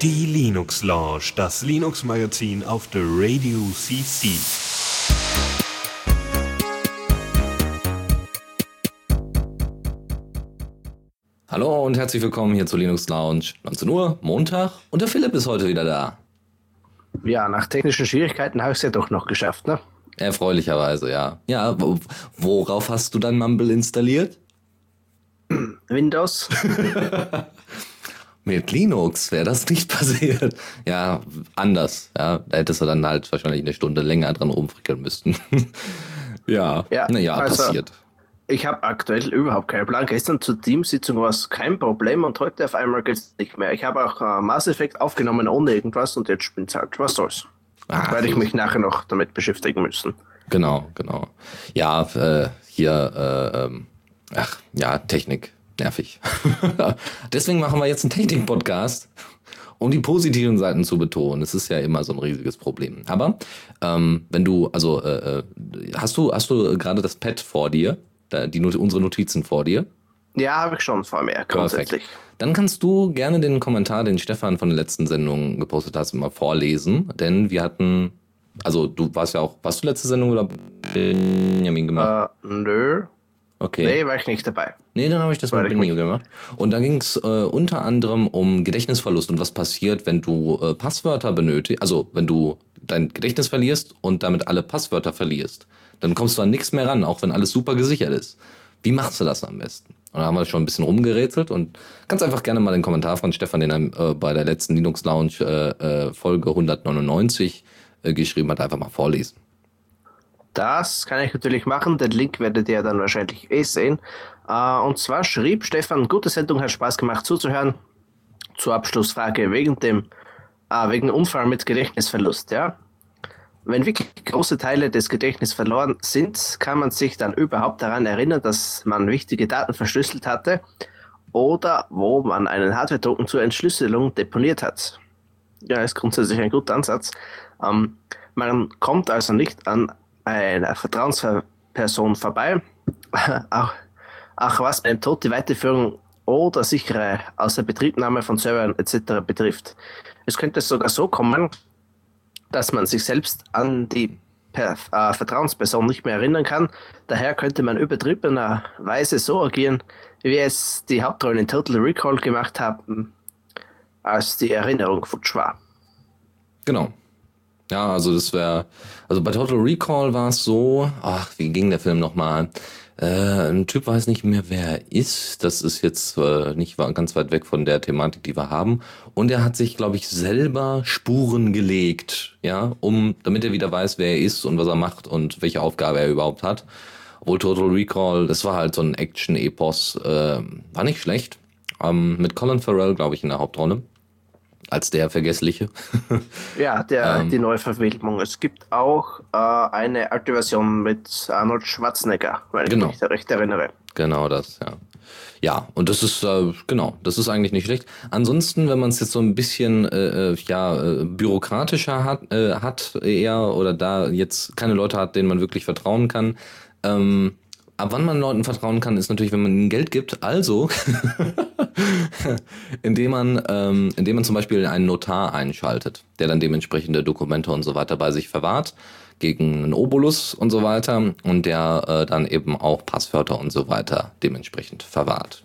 Die Linux Lounge, das Linux Magazin auf der Radio CC. Hallo und herzlich willkommen hier zur Linux Lounge. 19 Uhr, Montag und der Philipp ist heute wieder da. Ja, nach technischen Schwierigkeiten habe ich es ja doch noch geschafft, ne? Erfreulicherweise, ja. Ja, worauf hast du dein Mumble installiert? Windows. Mit Linux wäre das nicht passiert. Ja, anders. Ja, da hättest du dann halt wahrscheinlich eine Stunde länger dran rumfrickeln müssen. ja, ja naja, also, passiert. Ich habe aktuell überhaupt keinen Plan. Gestern zur Teamsitzung war es kein Problem und heute auf einmal geht es nicht mehr. Ich habe auch äh, Mass Effect aufgenommen ohne irgendwas und jetzt spinnt es halt. Was soll's? Ach, Werde ich mich nachher noch damit beschäftigen müssen. Genau, genau. Ja, äh, hier, äh, ähm, ach, ja, Technik, nervig. Deswegen machen wir jetzt einen Technik-Podcast, um die positiven Seiten zu betonen. Es ist ja immer so ein riesiges Problem. Aber ähm, wenn du, also äh, äh hast du, hast du gerade das Pad vor dir, die, unsere Notizen vor dir? Ja, habe ich schon vor mir, grundsätzlich. Perfekt. Dann kannst du gerne den Kommentar, den Stefan von der letzten Sendung gepostet hast, mal vorlesen, denn wir hatten, also du warst ja auch, warst du letzte Sendung oder Benjamin gemacht? Uh, nö. Okay. Nee, war ich nicht dabei. Nee, dann habe ich das war mit Benjamin gemacht. Und da ging es äh, unter anderem um Gedächtnisverlust und was passiert, wenn du äh, Passwörter benötigst, also wenn du dein Gedächtnis verlierst und damit alle Passwörter verlierst. Dann kommst du an nichts mehr ran, auch wenn alles super gesichert ist. Wie machst du das am besten? Und da haben wir schon ein bisschen rumgerätselt und ganz einfach gerne mal den Kommentar von Stefan, den er äh, bei der letzten Linux Lounge äh, äh Folge 199 äh, geschrieben hat, einfach mal vorlesen. Das kann ich natürlich machen. Den Link werdet ihr dann wahrscheinlich eh sehen. Äh, und zwar schrieb Stefan, gute Sendung, hat Spaß gemacht zuzuhören. Zur Abschlussfrage wegen dem äh, wegen Unfall mit Gedächtnisverlust. Ja, wenn wirklich große Teile des Gedächtnisses verloren sind, kann man sich dann überhaupt daran erinnern, dass man wichtige Daten verschlüsselt hatte oder wo man einen Hardware-Token zur Entschlüsselung deponiert hat. Ja, ist grundsätzlich ein guter Ansatz. Ähm, man kommt also nicht an einer Vertrauensperson vorbei, auch, auch was beim Tod die Weiterführung oder sichere Außerbetriebnahme von Servern etc. betrifft. Es könnte sogar so kommen, dass man sich selbst an die per, äh, Vertrauensperson nicht mehr erinnern kann. Daher könnte man übertriebenerweise so agieren, wie es die Hauptrollen in Total Recall gemacht haben, als die Erinnerung futsch war. Genau. Ja, also das wäre, also bei Total Recall war es so, ach, wie ging der Film nochmal? Äh, ein Typ weiß nicht mehr, wer er ist. Das ist jetzt äh, nicht ganz weit weg von der Thematik, die wir haben. Und er hat sich, glaube ich, selber Spuren gelegt, ja, um, damit er wieder weiß, wer er ist und was er macht und welche Aufgabe er überhaupt hat. Obwohl Total Recall, das war halt so ein Action-Epos, äh, war nicht schlecht. Ähm, mit Colin Farrell, glaube ich, in der Hauptrolle als der Vergessliche. ja, der, ähm, die Neuverfilmung. Es gibt auch äh, eine alte Version mit Arnold Schwarzenegger, weil genau. ich mich recht erinnere. Genau das, ja. Ja, und das ist, äh, genau, das ist eigentlich nicht schlecht. Ansonsten, wenn man es jetzt so ein bisschen äh, äh ja, äh, bürokratischer hat, äh, hat eher oder da jetzt keine Leute hat, denen man wirklich vertrauen kann, ähm, ab wann man Leuten vertrauen kann, ist natürlich, wenn man ihnen Geld gibt. Also, indem man, ähm, indem man zum Beispiel einen Notar einschaltet, der dann dementsprechende Dokumente und so weiter bei sich verwahrt gegen einen Obolus und so weiter und der äh, dann eben auch Passwörter und so weiter dementsprechend verwahrt.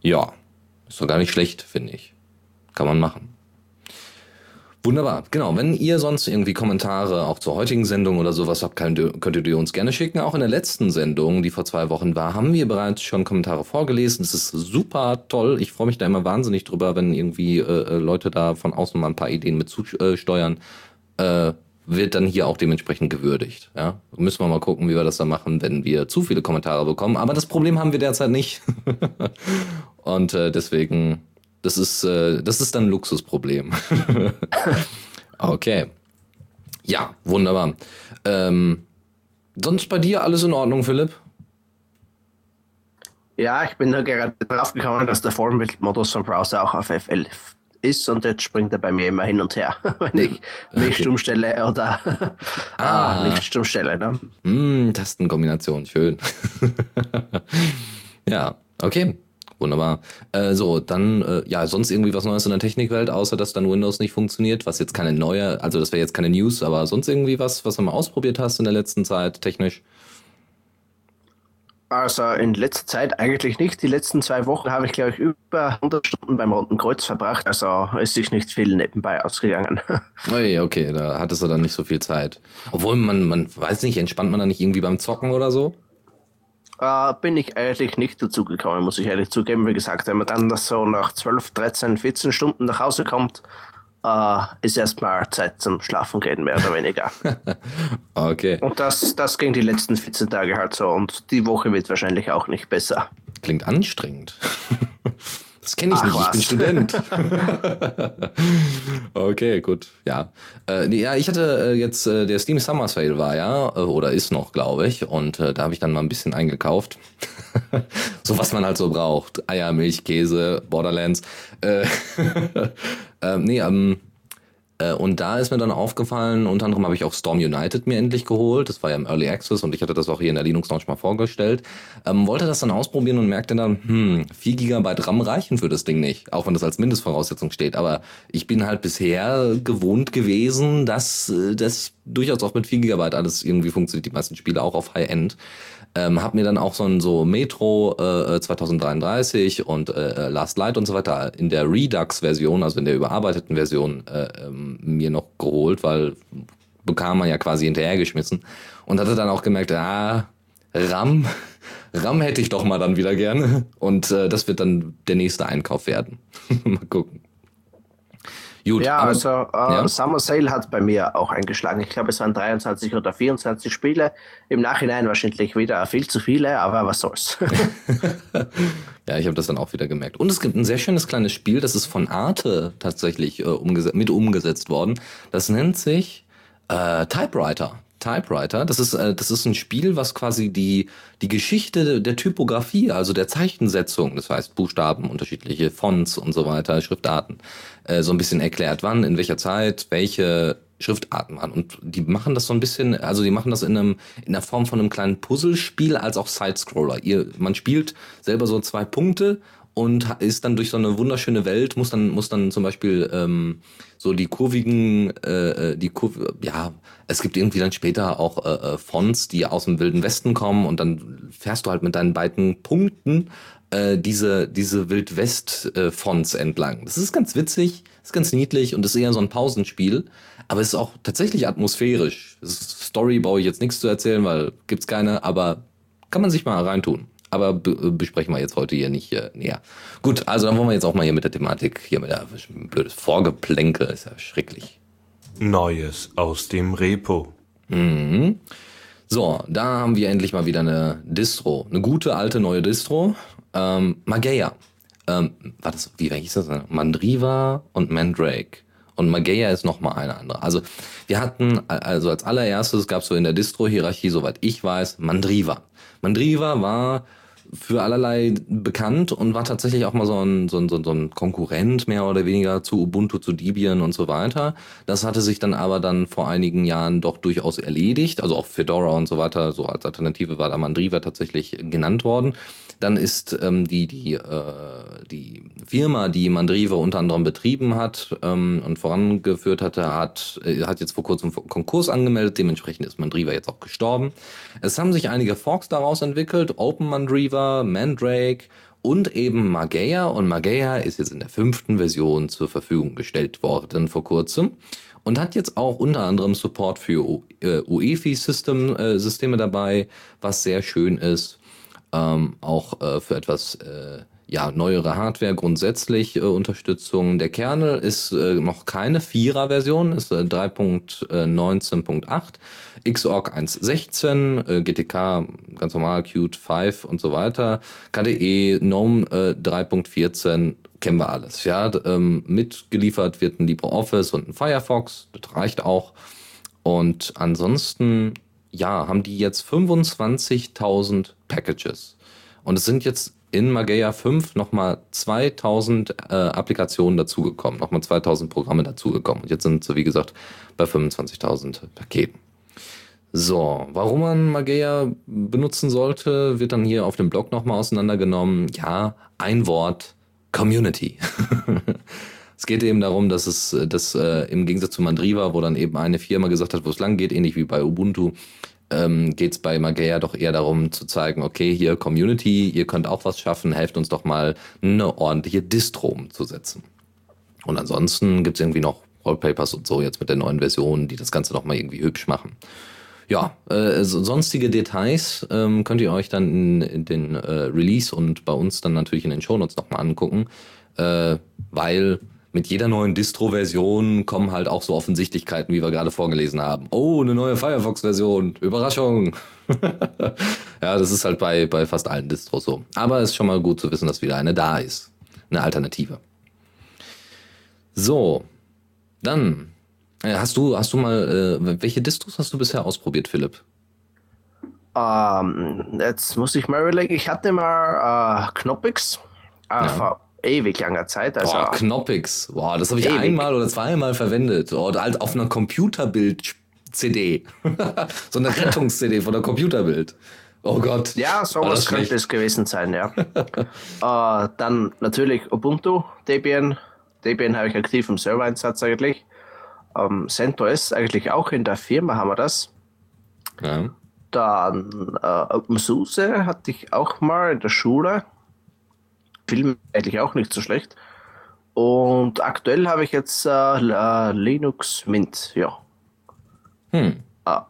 Ja, ist doch gar nicht schlecht, finde ich. Kann man machen. Wunderbar, genau. Wenn ihr sonst irgendwie Kommentare auch zur heutigen Sendung oder sowas habt, könnt ihr, uns gerne schicken. Auch in der letzten Sendung, die vor zwei Wochen war, haben wir bereits schon Kommentare vorgelesen. Das ist super toll. Ich freue mich da immer wahnsinnig drüber, wenn irgendwie äh, äh Leute da von außen mal ein paar Ideen mit zusteuern. Äh, wird dann hier auch dementsprechend gewürdigt. Ja? Müssen wir mal gucken, wie wir das dann machen, wenn wir zu viele Kommentare bekommen. Aber das Problem haben wir derzeit nicht. Und äh, deswegen das ist, äh, das ist dann ein Luxusproblem. okay. Ja, wunderbar. Ähm, sonst bei dir alles in Ordnung, Philipp? Ja, ich bin da gerade drauf gekommen, dass der Vollbildmodus vom Browser auch auf F11 ist und jetzt springt er bei mir immer hin und her, wenn ich mich okay. stumm stelle oder ah. ah. nicht stumm stelle. Ne? Mm, Tastenkombination, schön. ja, okay. Wunderbar. Äh, so, dann, äh, ja, sonst irgendwie was Neues in der Technikwelt, außer dass dann Windows nicht funktioniert, was jetzt keine neue, also das wäre jetzt keine News, aber sonst irgendwie was, was du mal ausprobiert hast in der letzten Zeit, technisch? Also in letzter Zeit eigentlich nicht. Die letzten zwei Wochen habe ich, glaube ich, über 100 Stunden beim Roten Kreuz verbracht. Also ist sich nicht viel nebenbei ausgegangen. Ui, okay, da hattest du dann nicht so viel Zeit. Obwohl man, man weiß nicht, entspannt man da nicht irgendwie beim Zocken oder so? Äh, bin ich eigentlich nicht dazu gekommen, muss ich ehrlich zugeben. Wie gesagt, wenn man dann das so nach 12, 13, 14 Stunden nach Hause kommt, äh, ist erstmal Zeit zum Schlafen gehen, mehr oder weniger. okay. Und das, das ging die letzten 14 Tage halt so und die Woche wird wahrscheinlich auch nicht besser. Klingt anstrengend. Das kenne ich Ach, nicht, was. ich bin Student. okay, gut, ja. Äh, ja, ich hatte äh, jetzt, äh, der Steam Summer Sale war ja, äh, oder ist noch, glaube ich, und äh, da habe ich dann mal ein bisschen eingekauft. so was man halt so braucht. Eier, Milch, Käse, Borderlands. Äh, ähm, nee, ähm, äh, und da ist mir dann aufgefallen, unter anderem habe ich auch Storm United mir endlich geholt. Das war ja im Early Access und ich hatte das auch hier in der Linux Launch mal vorgestellt. Ähm, wollte das dann ausprobieren und merkte dann, hm, 4 GB RAM reichen für das Ding nicht, auch wenn das als Mindestvoraussetzung steht. Aber ich bin halt bisher gewohnt gewesen, dass äh, das durchaus auch mit 4 GB alles irgendwie funktioniert, die meisten Spiele auch auf High-End. Ähm, hab mir dann auch so ein so Metro äh, 2033 und äh, Last Light und so weiter in der Redux-Version, also in der überarbeiteten Version, äh, ähm, mir noch geholt, weil bekam man ja quasi hinterhergeschmissen und hatte dann auch gemerkt, ah, RAM, RAM hätte ich doch mal dann wieder gerne und äh, das wird dann der nächste Einkauf werden. mal gucken. Gut, Ja, also äh, ja. Summer Sale hat bei mir auch eingeschlagen. Ich glaube, es waren 23 oder 24 Spiele. Im Nachhinein wahrscheinlich wieder viel zu viele, aber was soll's. Ja, ich habe das dann auch wieder gemerkt. Und es gibt ein sehr schönes kleines Spiel, das ist von Arte tatsächlich äh, umgese mit umgesetzt worden. Das nennt sich äh, Typewriter. Typewriter, das ist, äh, das ist ein Spiel, was quasi die, die Geschichte der Typografie, also der Zeichensetzung, das heißt Buchstaben, unterschiedliche Fonts und so weiter, Schriftarten, äh, so ein bisschen erklärt, wann, in welcher Zeit, welche Schriftarten waren. Und die machen das so ein bisschen, also die machen das in einem, in der Form von einem kleinen Puzzlespiel als auch Sidescroller. Ihr, man spielt selber so zwei Punkte und ist dann durch so eine wunderschöne Welt, muss dann, muss dann zum Beispiel ähm, so die kurvigen, äh, äh, die Kurv ja, es gibt irgendwie dann später auch äh, äh, Fonts, die aus dem Wilden Westen kommen und dann fährst du halt mit deinen beiden Punkten äh, diese, diese Wild-West-Fonts entlang. Das ist ganz witzig, ist ganz niedlich und ist eher so ein Pausenspiel, aber es ist auch tatsächlich atmosphärisch. Story brauche ich jetzt nichts zu erzählen, weil gibt's keine, aber kann man sich mal reintun. Aber be äh, besprechen wir jetzt heute hier nicht äh, näher. Gut, also dann wollen wir jetzt auch mal hier mit der Thematik, hier mit der blödes Vorgeplänkel, ist ja schrecklich. Neues aus dem Repo. Mhm. So, da haben wir endlich mal wieder eine Distro. Eine gute, alte, neue Distro. Ähm, Mageia. Ähm, war das, wie hieß das? Mandriva und Mandrake. Und Mageia ist noch mal eine andere. Also wir hatten, also als allererstes gab es so in der Distro-Hierarchie, soweit ich weiß, Mandriva. Mandriva war für allerlei bekannt und war tatsächlich auch mal so ein, so ein, so ein, Konkurrent mehr oder weniger zu Ubuntu, zu Debian und so weiter. Das hatte sich dann aber dann vor einigen Jahren doch durchaus erledigt. Also auch Fedora und so weiter, so als Alternative war da Mandriva tatsächlich genannt worden. Dann ist ähm, die, die, äh, die Firma, die Mandriva unter anderem betrieben hat ähm, und vorangeführt hatte, hat, äh, hat jetzt vor kurzem Konkurs angemeldet. Dementsprechend ist Mandriva jetzt auch gestorben. Es haben sich einige Forks daraus entwickelt. Open Mandriva, Mandrake und eben Mageia. Und Mageia ist jetzt in der fünften Version zur Verfügung gestellt worden vor kurzem. Und hat jetzt auch unter anderem Support für U- äh, UEFI-System, äh, dabei, was sehr schön ist ähm, auch äh, für etwas äh, ja, neuere Hardware grundsätzlich äh, Unterstützung. Der Kernel ist äh, noch keine Vierer-Version, ist äh, 3.19.8, Xorg 1.16, äh, GTK ganz normal, Qt 5 und so weiter, KDE, GNOME äh, 3.14, kennen wir alles. Ja, ähm, mitgeliefert wird ein LibreOffice und ein Firefox, das reicht auch. Und ansonsten, ja, haben die jetzt 25.000 Packages. Und es sind jetzt in Mageia 5 nochmal 2000 äh, Applikationen dazugekommen, nochmal 2000 Programme dazugekommen. Und jetzt sind sie, wie gesagt, bei 25.000 Paketen. So, warum man Mageia benutzen sollte, wird dann hier auf dem Blog nochmal auseinandergenommen. Ja, ein Wort, Community. es geht eben darum, dass es dass, äh, im Gegensatz zu Mandriva, wo dann eben eine Firma gesagt hat, wo es lang geht, ähnlich wie bei Ubuntu, ähm, geht es bei Mageia doch eher darum zu zeigen, okay, hier Community, ihr könnt auch was schaffen, helft uns doch mal eine ordentliche Distro umzusetzen. Und ansonsten gibt es irgendwie noch Wallpapers und so jetzt mit der neuen Version, die das Ganze nochmal irgendwie hübsch machen. Ja, äh, sonstige Details ähm, könnt ihr euch dann in, in den äh, Release und bei uns dann natürlich in den Shownotes nochmal angucken, äh, weil mit jeder neuen Distro-Version kommen halt auch so Offensichtlichkeiten, wie wir gerade vorgelesen haben. Oh, eine neue Firefox-Version, Überraschung. ja, das ist halt bei, bei fast allen Distros so. Aber es ist schon mal gut zu wissen, dass wieder eine da ist. Eine Alternative. So, dann äh, hast du, hast du mal, äh, welche Distros hast du bisher ausprobiert, Philipp? Ähm, jetzt muss ich mal überlegen. Ich hatte mal äh, Knoppix äh, ja. Ewig langer Zeit. Also Boah, Knoppix. Boah, das habe ich ewig. einmal oder zweimal verwendet. Oh, halt auf einer Computerbild-CD. so eine Rettungs-CD von der Computerbild. Oh Gott. Ja, sowas könnte es gewesen sein, ja. äh, dann natürlich Ubuntu, Debian. Debian habe ich aktiv im Server-Einsatz eigentlich. Ähm, CentOS eigentlich auch in der Firma haben wir das. Ja. Dann äh, OpenSUSE hatte ich auch mal in der Schule. Film eigentlich auch nicht so schlecht. Und aktuell habe ich jetzt äh, Linux Mint, ja. Hm. Ah,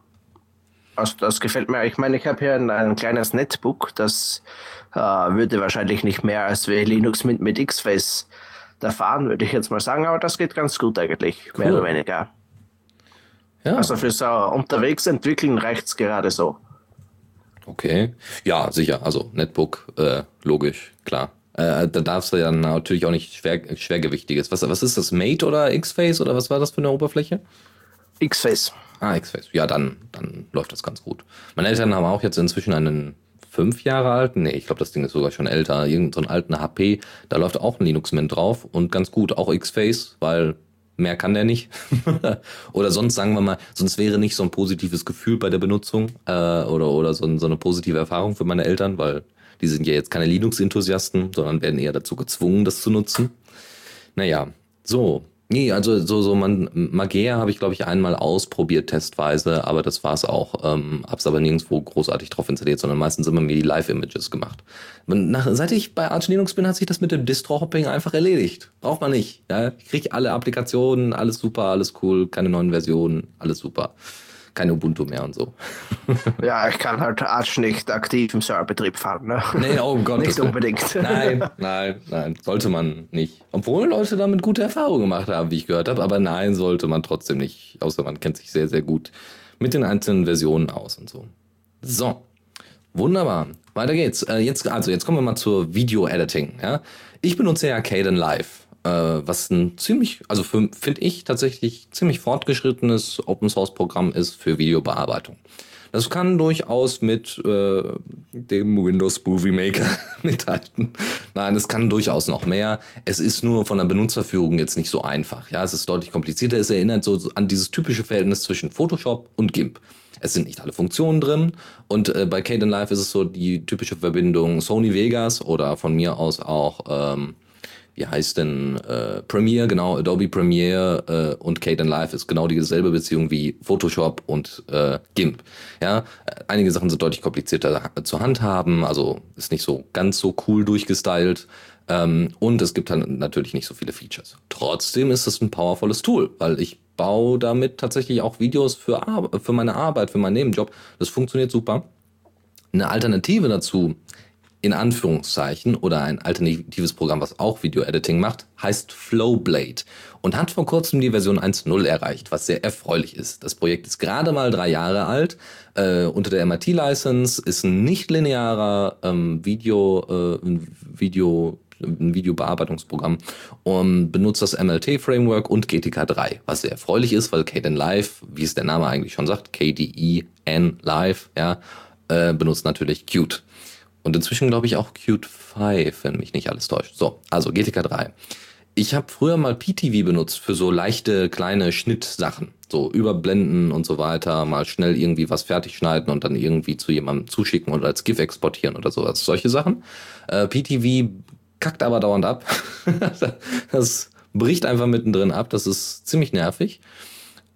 also das gefällt mir. Ich meine, ich habe hier ein, ein, kleines Netbook, das äh, würde wahrscheinlich nicht mehr als wie Linux Mint mit X-Face da fahren, würde ich jetzt mal sagen, aber das geht ganz gut eigentlich, cool. mehr oder weniger. Ja. Also für so unterwegs entwickeln reicht es gerade so. Okay. Ja, sicher. Also Netbook, äh, logisch, klar. Äh, da darfst du ja natürlich auch nicht schwer, schwergewichtiges. Was, was ist das? Mate oder X-Face oder was war das für eine Oberfläche? X-Face. Ah, X-Face. Ja, dann, dann läuft das ganz gut. Meine Eltern haben auch jetzt inzwischen einen fünf Jahre alten, nee, ich glaube, das Ding ist sogar schon älter, irgendeinen so alten HP, da läuft auch ein Linux Mint drauf und ganz gut, auch X-Face, weil mehr kann der nicht. oder sonst sagen wir mal, sonst wäre nicht so ein positives Gefühl bei der Benutzung äh, oder, oder so, so eine positive Erfahrung für meine Eltern, weil die sind ja jetzt keine Linux-Enthusiasten, sondern werden eher dazu gezwungen, das zu nutzen. Naja, so, Nee, also so, so man, Magea habe ich, glaube ich, einmal ausprobiert, testweise, aber das war's auch. Ähm, hab's aber nirgendwo großartig drauf installiert, sondern meistens immer mir die Live-Images gemacht. Nach, seit ich bei Arch Linux bin, hat sich das mit dem Distro-Hopping einfach erledigt. Braucht man nicht. Ja? Ich kriege alle Applikationen, alles super, alles cool, keine neuen Versionen, alles super kein Ubuntu mehr und so. ja, ich kann halt Arch nicht aktiv im Serverbetrieb fahren. Ne? Nee, oh Gott. nicht unbedingt. Nein, nein, nein, sollte man nicht. Obwohl Leute damit gute Erfahrungen gemacht haben, wie ich gehört habe, aber nein, sollte man trotzdem nicht. Außer man kennt sich sehr, sehr gut mit den einzelnen Versionen aus und so. So. Wunderbar. Weiter geht's. Äh, jetzt, also jetzt kommen wir mal zur Video-Editing. Ja? Ich benutze ja Caden Live was ein ziemlich, also finde ich tatsächlich ziemlich fortgeschrittenes Open Source Programm ist für Videobearbeitung. Das kann durchaus mit äh, dem Windows Movie Maker mithalten. Nein, es kann durchaus noch mehr. Es ist nur von der Benutzerführung jetzt nicht so einfach. Ja, es ist deutlich komplizierter. Es erinnert so an dieses typische Verhältnis zwischen Photoshop und GIMP. Es sind nicht alle Funktionen drin. Und äh, bei Caden Live ist es so die typische Verbindung Sony Vegas oder von mir aus auch ähm, wie heißt denn äh, Premiere, genau, Adobe Premiere äh, und Kden Live ist genau dieselbe Beziehung wie Photoshop und äh, GIMP. Ja, einige Sachen sind deutlich komplizierter zu handhaben, also ist nicht so ganz so cool durchgestylt. Ähm, und es gibt dann natürlich nicht so viele Features. Trotzdem ist es ein powervolles Tool, weil ich baue damit tatsächlich auch Videos für, Ar für meine Arbeit, für meinen Nebenjob. Das funktioniert super. Eine Alternative dazu in Anführungszeichen oder ein alternatives Programm, was auch Video-Editing macht, heißt Flowblade und hat vor kurzem die Version 1.0 erreicht, was sehr erfreulich ist. Das Projekt ist gerade mal drei Jahre alt, äh, unter der MIT-License, ist ein nicht linearer ähm, Video, äh, Video ein Videobearbeitungsprogramm und benutzt das MLT-Framework und GTK 3, was sehr erfreulich ist, weil Kden Live, wie es der Name eigentlich schon sagt, KDE-N Live, ja, äh, benutzt natürlich Qt. Und inzwischen glaube ich auch Qt 5, wenn mich nicht alles täuscht. So, also GTK 3. Ich habe früher mal PTV benutzt für so leichte kleine Schnittsachen. So überblenden und so weiter, mal schnell irgendwie was fertig schneiden und dann irgendwie zu jemandem zuschicken oder als GIF exportieren oder sowas. Solche Sachen. Äh, PTV kackt aber dauernd ab. das bricht einfach mittendrin ab. Das ist ziemlich nervig.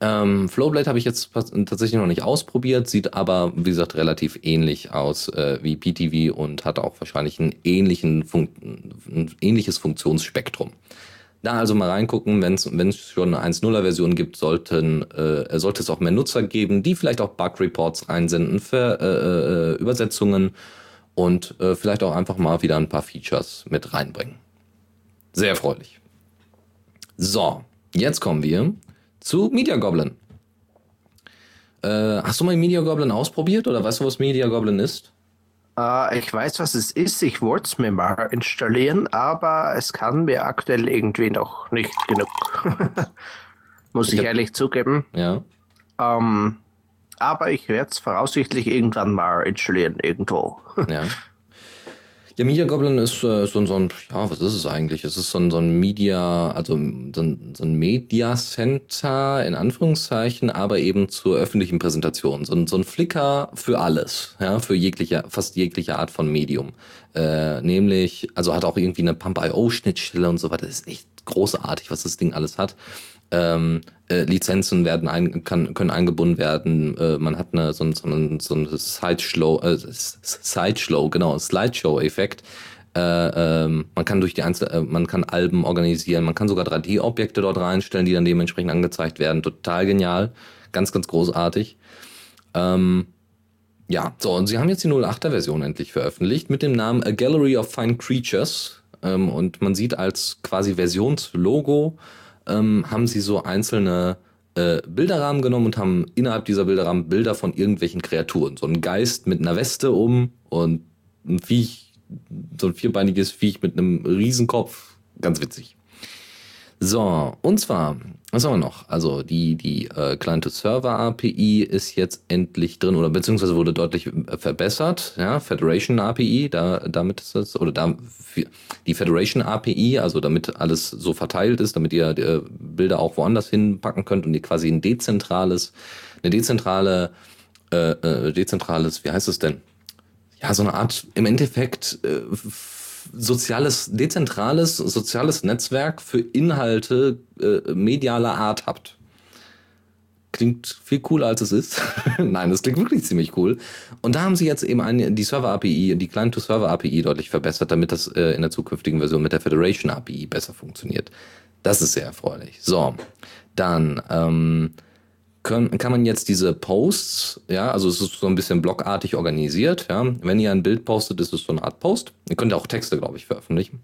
Ähm, Flowblade habe ich jetzt tatsächlich noch nicht ausprobiert, sieht aber, wie gesagt, relativ ähnlich aus äh, wie PTV und hat auch wahrscheinlich ein, ein ähnliches Funktionsspektrum. Da also mal reingucken, wenn es schon eine 1.0er Version gibt, sollten, äh, sollte es auch mehr Nutzer geben, die vielleicht auch Bug-Reports einsenden für äh, äh, Übersetzungen und äh, vielleicht auch einfach mal wieder ein paar Features mit reinbringen. Sehr erfreulich. So, jetzt kommen wir zu Media Goblin. Äh, hast du mal Media Goblin ausprobiert oder weißt du, was Media Goblin ist? Uh, ich weiß, was es ist. Ich wollte es mir mal installieren, aber es kann mir aktuell irgendwie noch nicht genug. Muss ich, ich hab, ehrlich zugeben. Ja. Ähm, aber ich werde es voraussichtlich irgendwann mal installieren, irgendwo. ja. Ja, Media Goblin ist äh, so, so ein, ja, was ist es eigentlich? Es ist so ein, so ein Media, also so ein, so ein Media Center in Anführungszeichen, aber eben zur öffentlichen Präsentation. So ein, so ein Flickr für alles, ja, für jegliche, fast jegliche Art von Medium. Äh, nämlich, also hat auch irgendwie eine Pump.io-Schnittstelle und so weiter. Das ist echt großartig, was das Ding alles hat. Ähm, äh, Lizenzen werden ein, kann, können eingebunden werden. Äh, man hat eine, so, so, so eine Sideshow, äh, Sideshow, genau, Slideshow-Effekt. Äh, ähm, man kann durch die Einzel äh, man kann Alben organisieren, man kann sogar 3D-Objekte dort reinstellen, die dann dementsprechend angezeigt werden. Total genial, ganz, ganz großartig. Ähm, ja, so, und sie haben jetzt die 08er Version endlich veröffentlicht mit dem Namen A Gallery of Fine Creatures. Ähm, und man sieht als quasi Versionslogo ähm, haben sie so einzelne äh, Bilderrahmen genommen und haben innerhalb dieser Bilderrahmen Bilder von irgendwelchen Kreaturen. So ein Geist mit einer Weste um und ein Viech, so ein vierbeiniges Viech mit einem Riesenkopf. Ganz witzig. So, und zwar, was haben wir noch? Also die, die äh, Client-to-Server-API ist jetzt endlich drin oder beziehungsweise wurde deutlich äh, verbessert. Ja, Federation API, da, damit ist das, oder da die Federation API, also damit alles so verteilt ist, damit ihr äh, Bilder auch woanders hinpacken könnt und ihr quasi ein dezentrales, eine dezentrale, äh, äh, dezentrales, wie heißt es denn? Ja, so eine Art, im Endeffekt, äh, soziales, dezentrales, soziales Netzwerk für Inhalte äh, medialer Art habt. Klingt viel cooler als es ist. Nein, das klingt wirklich ziemlich cool. Und da haben sie jetzt eben eine, die Server-API, die Client-to-Server-API deutlich verbessert, damit das äh, in der zukünftigen Version mit der Federation-API besser funktioniert. Das ist sehr erfreulich. So, dann ähm, können, kann man jetzt diese Posts, ja, also es ist so ein bisschen blockartig organisiert, ja. Wenn ihr ein Bild postet, ist es so eine Art Post. Ihr könnt auch Texte, glaube ich, veröffentlichen.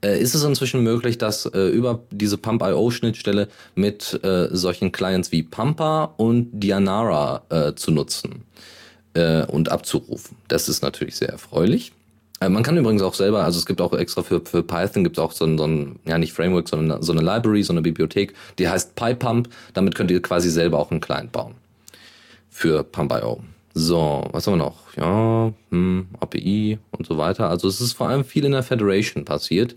Äh, ist es inzwischen möglich, dass äh, über diese Pump.io-Schnittstelle mit äh, solchen Clients wie Pumper und Dianara äh, zu nutzen äh, und abzurufen? Das ist natürlich sehr erfreulich. Äh, man kann übrigens auch selber, also es gibt auch extra für, für Python gibt es auch so ein, so ein, ja nicht Framework, sondern so eine Library, so eine Bibliothek, die heißt PyPump. Damit könnt ihr quasi selber auch einen Client bauen. Für Pump.io. So, was haben wir noch? Ja, hm, API und so weiter. Also es ist vor allem viel in der Federation passiert.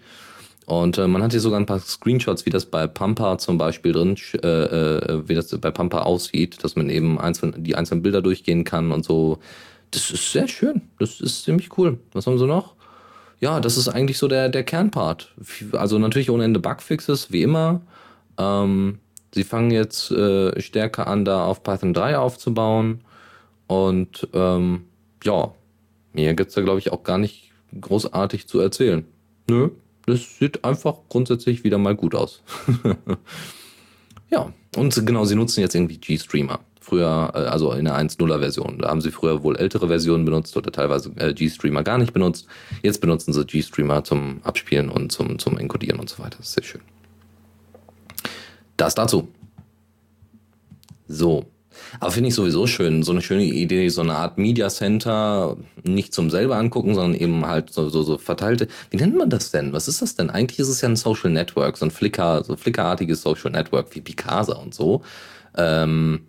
Und äh, man hat hier sogar ein paar Screenshots, wie das bei Pampa zum Beispiel drin, äh, äh, wie das bei Pampa aussieht, dass man eben einzeln, die einzelnen Bilder durchgehen kann und so das ist sehr schön. Das ist ziemlich cool. Was haben sie noch? Ja, das ist eigentlich so der, der Kernpart. Also natürlich ohne Ende Bugfixes, wie immer. Ähm, sie fangen jetzt äh, stärker an, da auf Python 3 aufzubauen. Und ähm, ja, mir gibt es da, glaube ich, auch gar nicht großartig zu erzählen. Nö, das sieht einfach grundsätzlich wieder mal gut aus. ja, und genau, sie nutzen jetzt irgendwie GStreamer früher, äh, also in der 1.0er Version. Da haben sie früher wohl ältere Versionen benutzt oder teilweise äh, G-Streamer gar nicht benutzt. Jetzt benutzen sie G-Streamer zum Abspielen und zum, zum Encodieren und so weiter. Das ist sehr schön. Das dazu. So. Aber finde ich sowieso schön, so eine schöne Idee, so eine Art Media Center, nicht zum selber angucken, sondern eben halt so, so, so verteilte. Wie nennt man das denn? Was ist das denn? Eigentlich ist es ja ein Social Network, so ein Flickr, so Flickr-artiges Social Network wie Picasa und so. Ähm,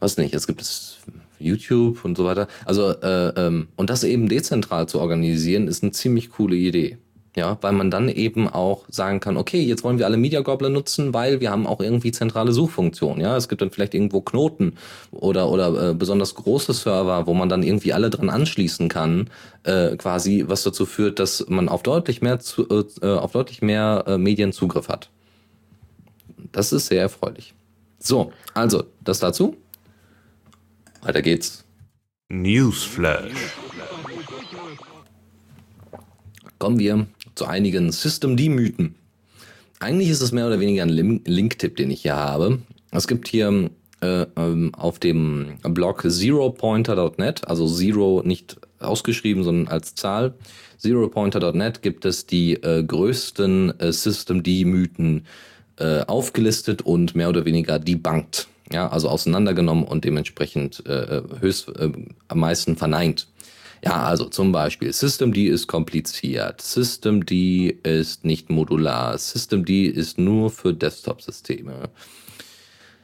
was nicht, es gibt es YouTube und so weiter. Also, äh, ähm, und das eben dezentral zu organisieren, ist eine ziemlich coole Idee. Ja, weil man dann eben auch sagen kann, okay, jetzt wollen wir alle Media Gobbler nutzen, weil wir haben auch irgendwie zentrale Suchfunktionen. Ja, es gibt dann vielleicht irgendwo Knoten oder oder äh, besonders große Server, wo man dann irgendwie alle dran anschließen kann, äh, quasi, was dazu führt, dass man auf deutlich mehr zu, äh, auf deutlich mehr äh, Medien Zugriff hat. Das ist sehr erfreulich. So, also das dazu. Weiter geht's. Newsflash. Kommen wir zu einigen System-D-Mythen. Eigentlich ist es mehr oder weniger ein Link-Tipp, den ich hier habe. Es gibt hier äh, ähm, auf dem Blog zeropointer.net, also Zero nicht ausgeschrieben, sondern als Zahl, zeropointer.net gibt es die äh, größten äh, System-D-Mythen äh, aufgelistet und mehr oder weniger debunked. Ja, also auseinandergenommen und dementsprechend äh, höchst äh, am meisten verneint. Ja, also zum Beispiel Systemd ist kompliziert, Systemd ist nicht modular, Systemd ist nur für Desktop-Systeme.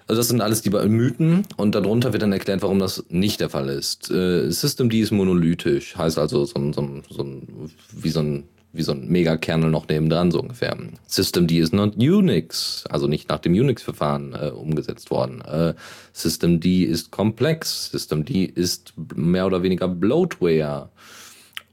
Also das sind alles die Mythen und darunter wird dann erklärt, warum das nicht der Fall ist. Äh, Systemd ist monolithisch, heißt also so ein, so ein, so ein wie so ein wie so ein Megakernel noch nebendran, so ungefähr. Systemd is not Unix, also nicht nach dem Unix-Verfahren äh, umgesetzt worden. Äh, Systemd ist komplex, Systemd ist mehr oder weniger Bloatware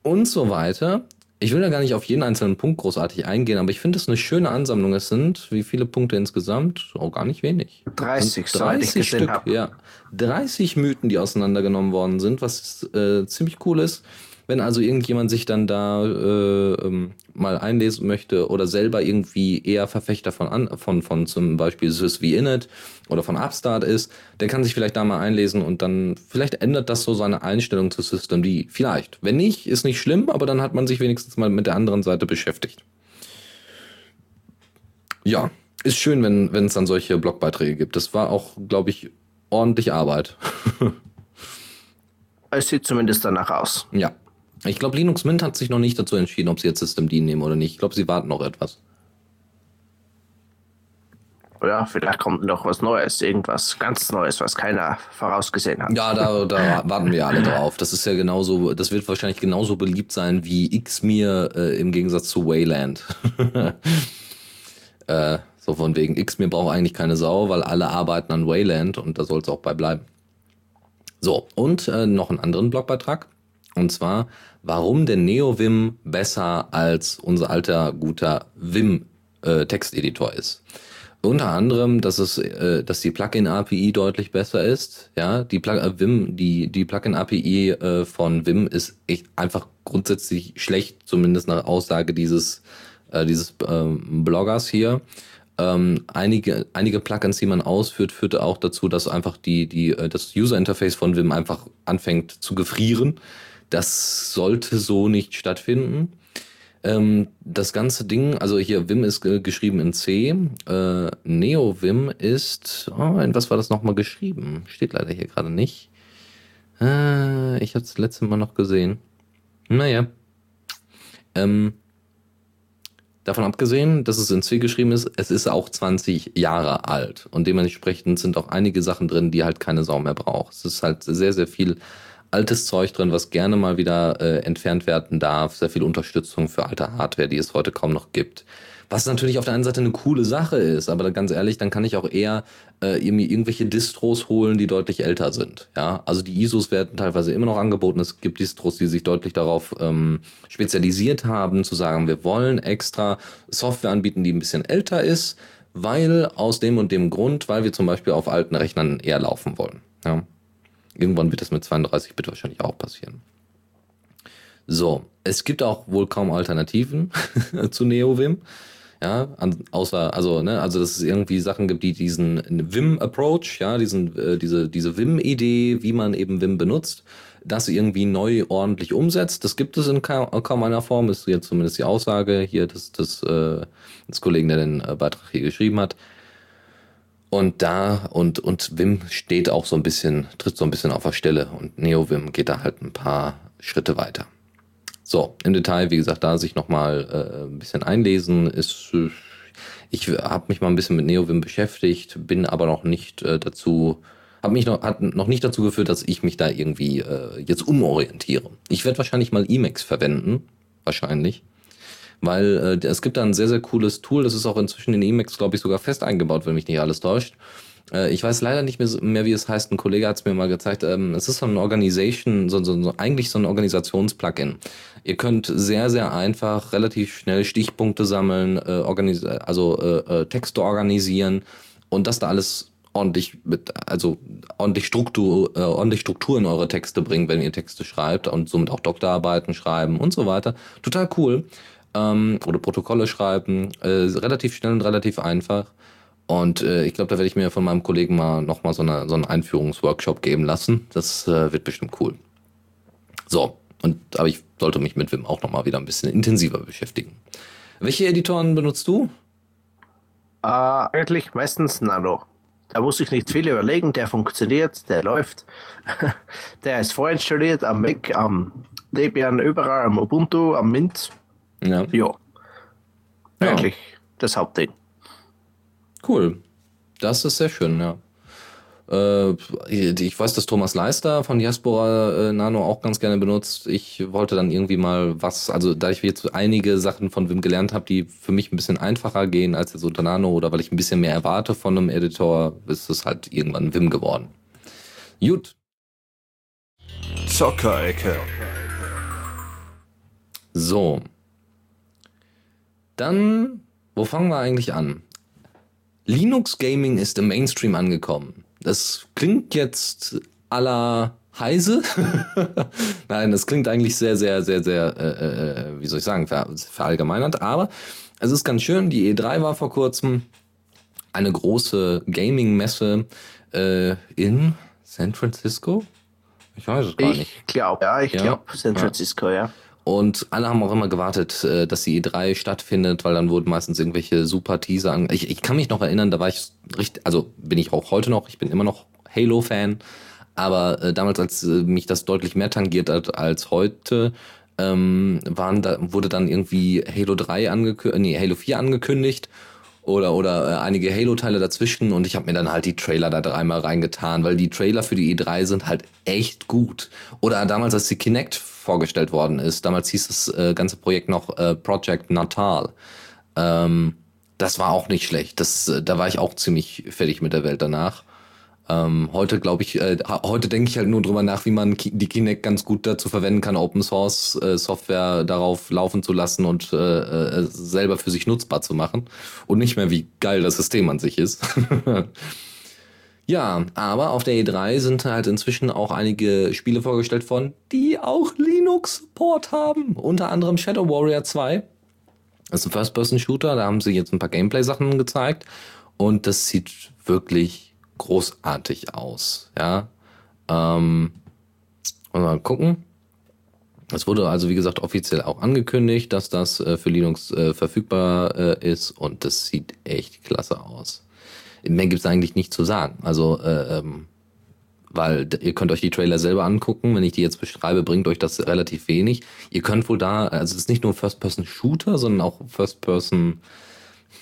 und so weiter. Ich will da gar nicht auf jeden einzelnen Punkt großartig eingehen, aber ich finde es eine schöne Ansammlung. Es sind, wie viele Punkte insgesamt? Auch oh, gar nicht wenig. 30, 30 Stück, ja. 30 Mythen, die auseinandergenommen worden sind, was äh, ziemlich cool ist. Wenn also irgendjemand sich dann da äh, ähm, mal einlesen möchte oder selber irgendwie eher Verfechter von, an, von, von zum Beispiel Sys wie Init oder von Upstart ist, der kann sich vielleicht da mal einlesen und dann vielleicht ändert das so seine Einstellung zu System D. Vielleicht. Wenn nicht, ist nicht schlimm, aber dann hat man sich wenigstens mal mit der anderen Seite beschäftigt. Ja, ist schön, wenn wenn es dann solche Blogbeiträge gibt. Das war auch, glaube ich, ordentlich Arbeit. es sieht zumindest danach aus. Ja. Ich glaube, Linux Mint hat sich noch nicht dazu entschieden, ob sie jetzt Systemd nehmen oder nicht. Ich glaube, sie warten noch etwas. Ja, vielleicht kommt noch was Neues, irgendwas ganz Neues, was keiner vorausgesehen hat. Ja, da, da warten wir alle drauf. Das ist ja genauso, das wird wahrscheinlich genauso beliebt sein wie Xmir äh, im Gegensatz zu Wayland. äh, so von wegen, Xmir braucht eigentlich keine Sau, weil alle arbeiten an Wayland und da soll es auch bei bleiben. So, und äh, noch einen anderen Blogbeitrag. Und zwar, warum der NeoVim besser als unser alter guter Vim äh, Texteditor ist. Unter anderem, dass es, äh, dass die Plugin API deutlich besser ist. Ja, die Plug äh, Vim, die die Plugin API äh, von Vim ist echt einfach grundsätzlich schlecht, zumindest nach Aussage dieses äh, dieses ähm, Bloggers hier. Ähm, einige, einige Plugins, die man ausführt, führte auch dazu, dass einfach die, die, äh, das User Interface von Vim einfach anfängt zu gefrieren. Das sollte so nicht stattfinden. Ähm, das ganze Ding, also hier Vim ist geschrieben in C, äh, NeoVim ist, oh, in was war das nochmal geschrieben? Steht leider hier gerade nicht. Äh, ich habe es letzte Mal noch gesehen. Naja. Ähm, davon abgesehen, dass es in C geschrieben ist, es ist auch 20 Jahre alt und dementsprechend sind auch einige Sachen drin, die halt keine Sau mehr braucht. Es ist halt sehr, sehr viel altes Zeug drin, was gerne mal wieder äh, entfernt werden darf. Sehr viel Unterstützung für alte Hardware, die es heute kaum noch gibt. Was natürlich auf der einen Seite eine coole Sache ist, aber ganz ehrlich, dann kann ich auch eher äh, irgendwie irgendwelche Distros holen, die deutlich älter sind. Ja, also die ISOs werden teilweise immer noch angeboten. Es gibt Distros, die sich deutlich darauf ähm, spezialisiert haben, zu sagen, wir wollen extra Software anbieten, die ein bisschen älter ist, weil aus dem und dem Grund, weil wir zum Beispiel auf alten Rechnern eher laufen wollen. Ja. Irgendwann wird das mit 32-Bit wahrscheinlich auch passieren. So, es gibt auch wohl kaum Alternativen zu NeoVim. Ja, außer, also, ne, also, dass es irgendwie Sachen gibt, die diesen Vim-Approach, ja, diesen, äh, diese, diese Vim-Idee, wie man eben Vim benutzt, das irgendwie neu ordentlich umsetzt. Das gibt es in kaum, kaum einer Form, ist jetzt zumindest die Aussage hier des, des, äh, des Kollegen, der den äh, Beitrag hier geschrieben hat. Und da, und, und Wim steht auch so ein bisschen, tritt so ein bisschen auf der Stelle und NeoWim geht da halt ein paar Schritte weiter. So, im Detail, wie gesagt, da sich nochmal äh, ein bisschen einlesen, ist, äh, ich habe mich mal ein bisschen mit NeoWim beschäftigt, bin aber noch nicht äh, dazu, habe mich noch, hat noch nicht dazu geführt, dass ich mich da irgendwie äh, jetzt umorientiere. Ich werde wahrscheinlich mal Emacs verwenden, wahrscheinlich weil äh, es gibt da ein sehr, sehr cooles Tool, das ist auch inzwischen in Emacs, glaube ich, sogar fest eingebaut, wenn mich nicht alles täuscht. Äh, ich weiß leider nicht mehr, mehr, wie es heißt. Ein Kollege hat es mir mal gezeigt. Ähm, es ist so ein Organisation, so, so, so, eigentlich so ein Organisationsplugin. Ihr könnt sehr, sehr einfach relativ schnell Stichpunkte sammeln, äh, organis also äh, äh, Texte organisieren und das da alles ordentlich mit, also ordentlich Struktur, äh, ordentlich Struktur in eure Texte bringen, wenn ihr Texte schreibt und somit auch Doktorarbeiten schreiben und so weiter. Total cool. Ähm, oder Protokolle schreiben. Äh, relativ schnell und relativ einfach. Und äh, ich glaube, da werde ich mir von meinem Kollegen mal nochmal so, eine, so einen Einführungsworkshop geben lassen. Das äh, wird bestimmt cool. So, und aber ich sollte mich mit Wim auch nochmal wieder ein bisschen intensiver beschäftigen. Welche Editoren benutzt du? Äh, eigentlich meistens Nano. Da muss ich nicht viel überlegen, der funktioniert, der läuft. der ist vorinstalliert am Mac, am Debian, überall, am Ubuntu, am Mint. Ja. Jo. ja. Eigentlich das Hauptding. Cool. Das ist sehr schön, ja. Äh, ich weiß, dass Thomas Leister von Diaspora äh, Nano auch ganz gerne benutzt. Ich wollte dann irgendwie mal was, also da ich jetzt einige Sachen von Wim gelernt habe, die für mich ein bisschen einfacher gehen als jetzt unter Nano oder weil ich ein bisschen mehr erwarte von einem Editor, ist es halt irgendwann Wim geworden. Gut. Zockerecke. So. Dann, wo fangen wir eigentlich an? Linux Gaming ist im Mainstream angekommen. Das klingt jetzt aller Heise. Nein, das klingt eigentlich sehr, sehr, sehr, sehr, äh, äh, wie soll ich sagen, ver verallgemeinert. Aber es ist ganz schön. Die E3 war vor kurzem eine große Gaming-Messe äh, in San Francisco. Ich weiß es gar ich nicht. Ich glaube, ja, ich ja, glaube San Francisco, ja. ja. Und alle haben auch immer gewartet, äh, dass die E3 stattfindet, weil dann wurden meistens irgendwelche super Teaser an. Ich, ich kann mich noch erinnern, da war ich richtig, also bin ich auch heute noch, ich bin immer noch Halo-Fan, aber äh, damals, als äh, mich das deutlich mehr tangiert hat als heute, ähm, waren da, wurde dann irgendwie Halo 3 angekündigt, nee, Halo 4 angekündigt oder oder äh, einige Halo-Teile dazwischen und ich habe mir dann halt die Trailer da dreimal reingetan, weil die Trailer für die E3 sind halt echt gut. Oder damals, als die Kinect vorgestellt worden ist, damals hieß das äh, ganze Projekt noch äh, Project Natal. Ähm, das war auch nicht schlecht. Das, äh, da war ich auch ziemlich fertig mit der Welt danach. Ähm, heute glaube ich, äh, heute denke ich halt nur drüber nach, wie man die Kinect ganz gut dazu verwenden kann, Open Source äh, Software darauf laufen zu lassen und äh, äh, selber für sich nutzbar zu machen und nicht mehr wie geil das System an sich ist. ja, aber auf der E3 sind halt inzwischen auch einige Spiele vorgestellt worden, die auch Linux Support haben, unter anderem Shadow Warrior 2. Das ist ein First-Person-Shooter, da haben sie jetzt ein paar Gameplay-Sachen gezeigt und das sieht wirklich großartig aus. Ja, ähm, mal gucken. Es wurde also, wie gesagt, offiziell auch angekündigt, dass das äh, für Linux äh, verfügbar äh, ist und das sieht echt klasse aus. Mehr gibt es eigentlich nicht zu sagen. Also, äh, ähm, weil ihr könnt euch die Trailer selber angucken. Wenn ich die jetzt beschreibe, bringt euch das relativ wenig. Ihr könnt wohl da, also es ist nicht nur First-Person-Shooter, sondern auch First-Person-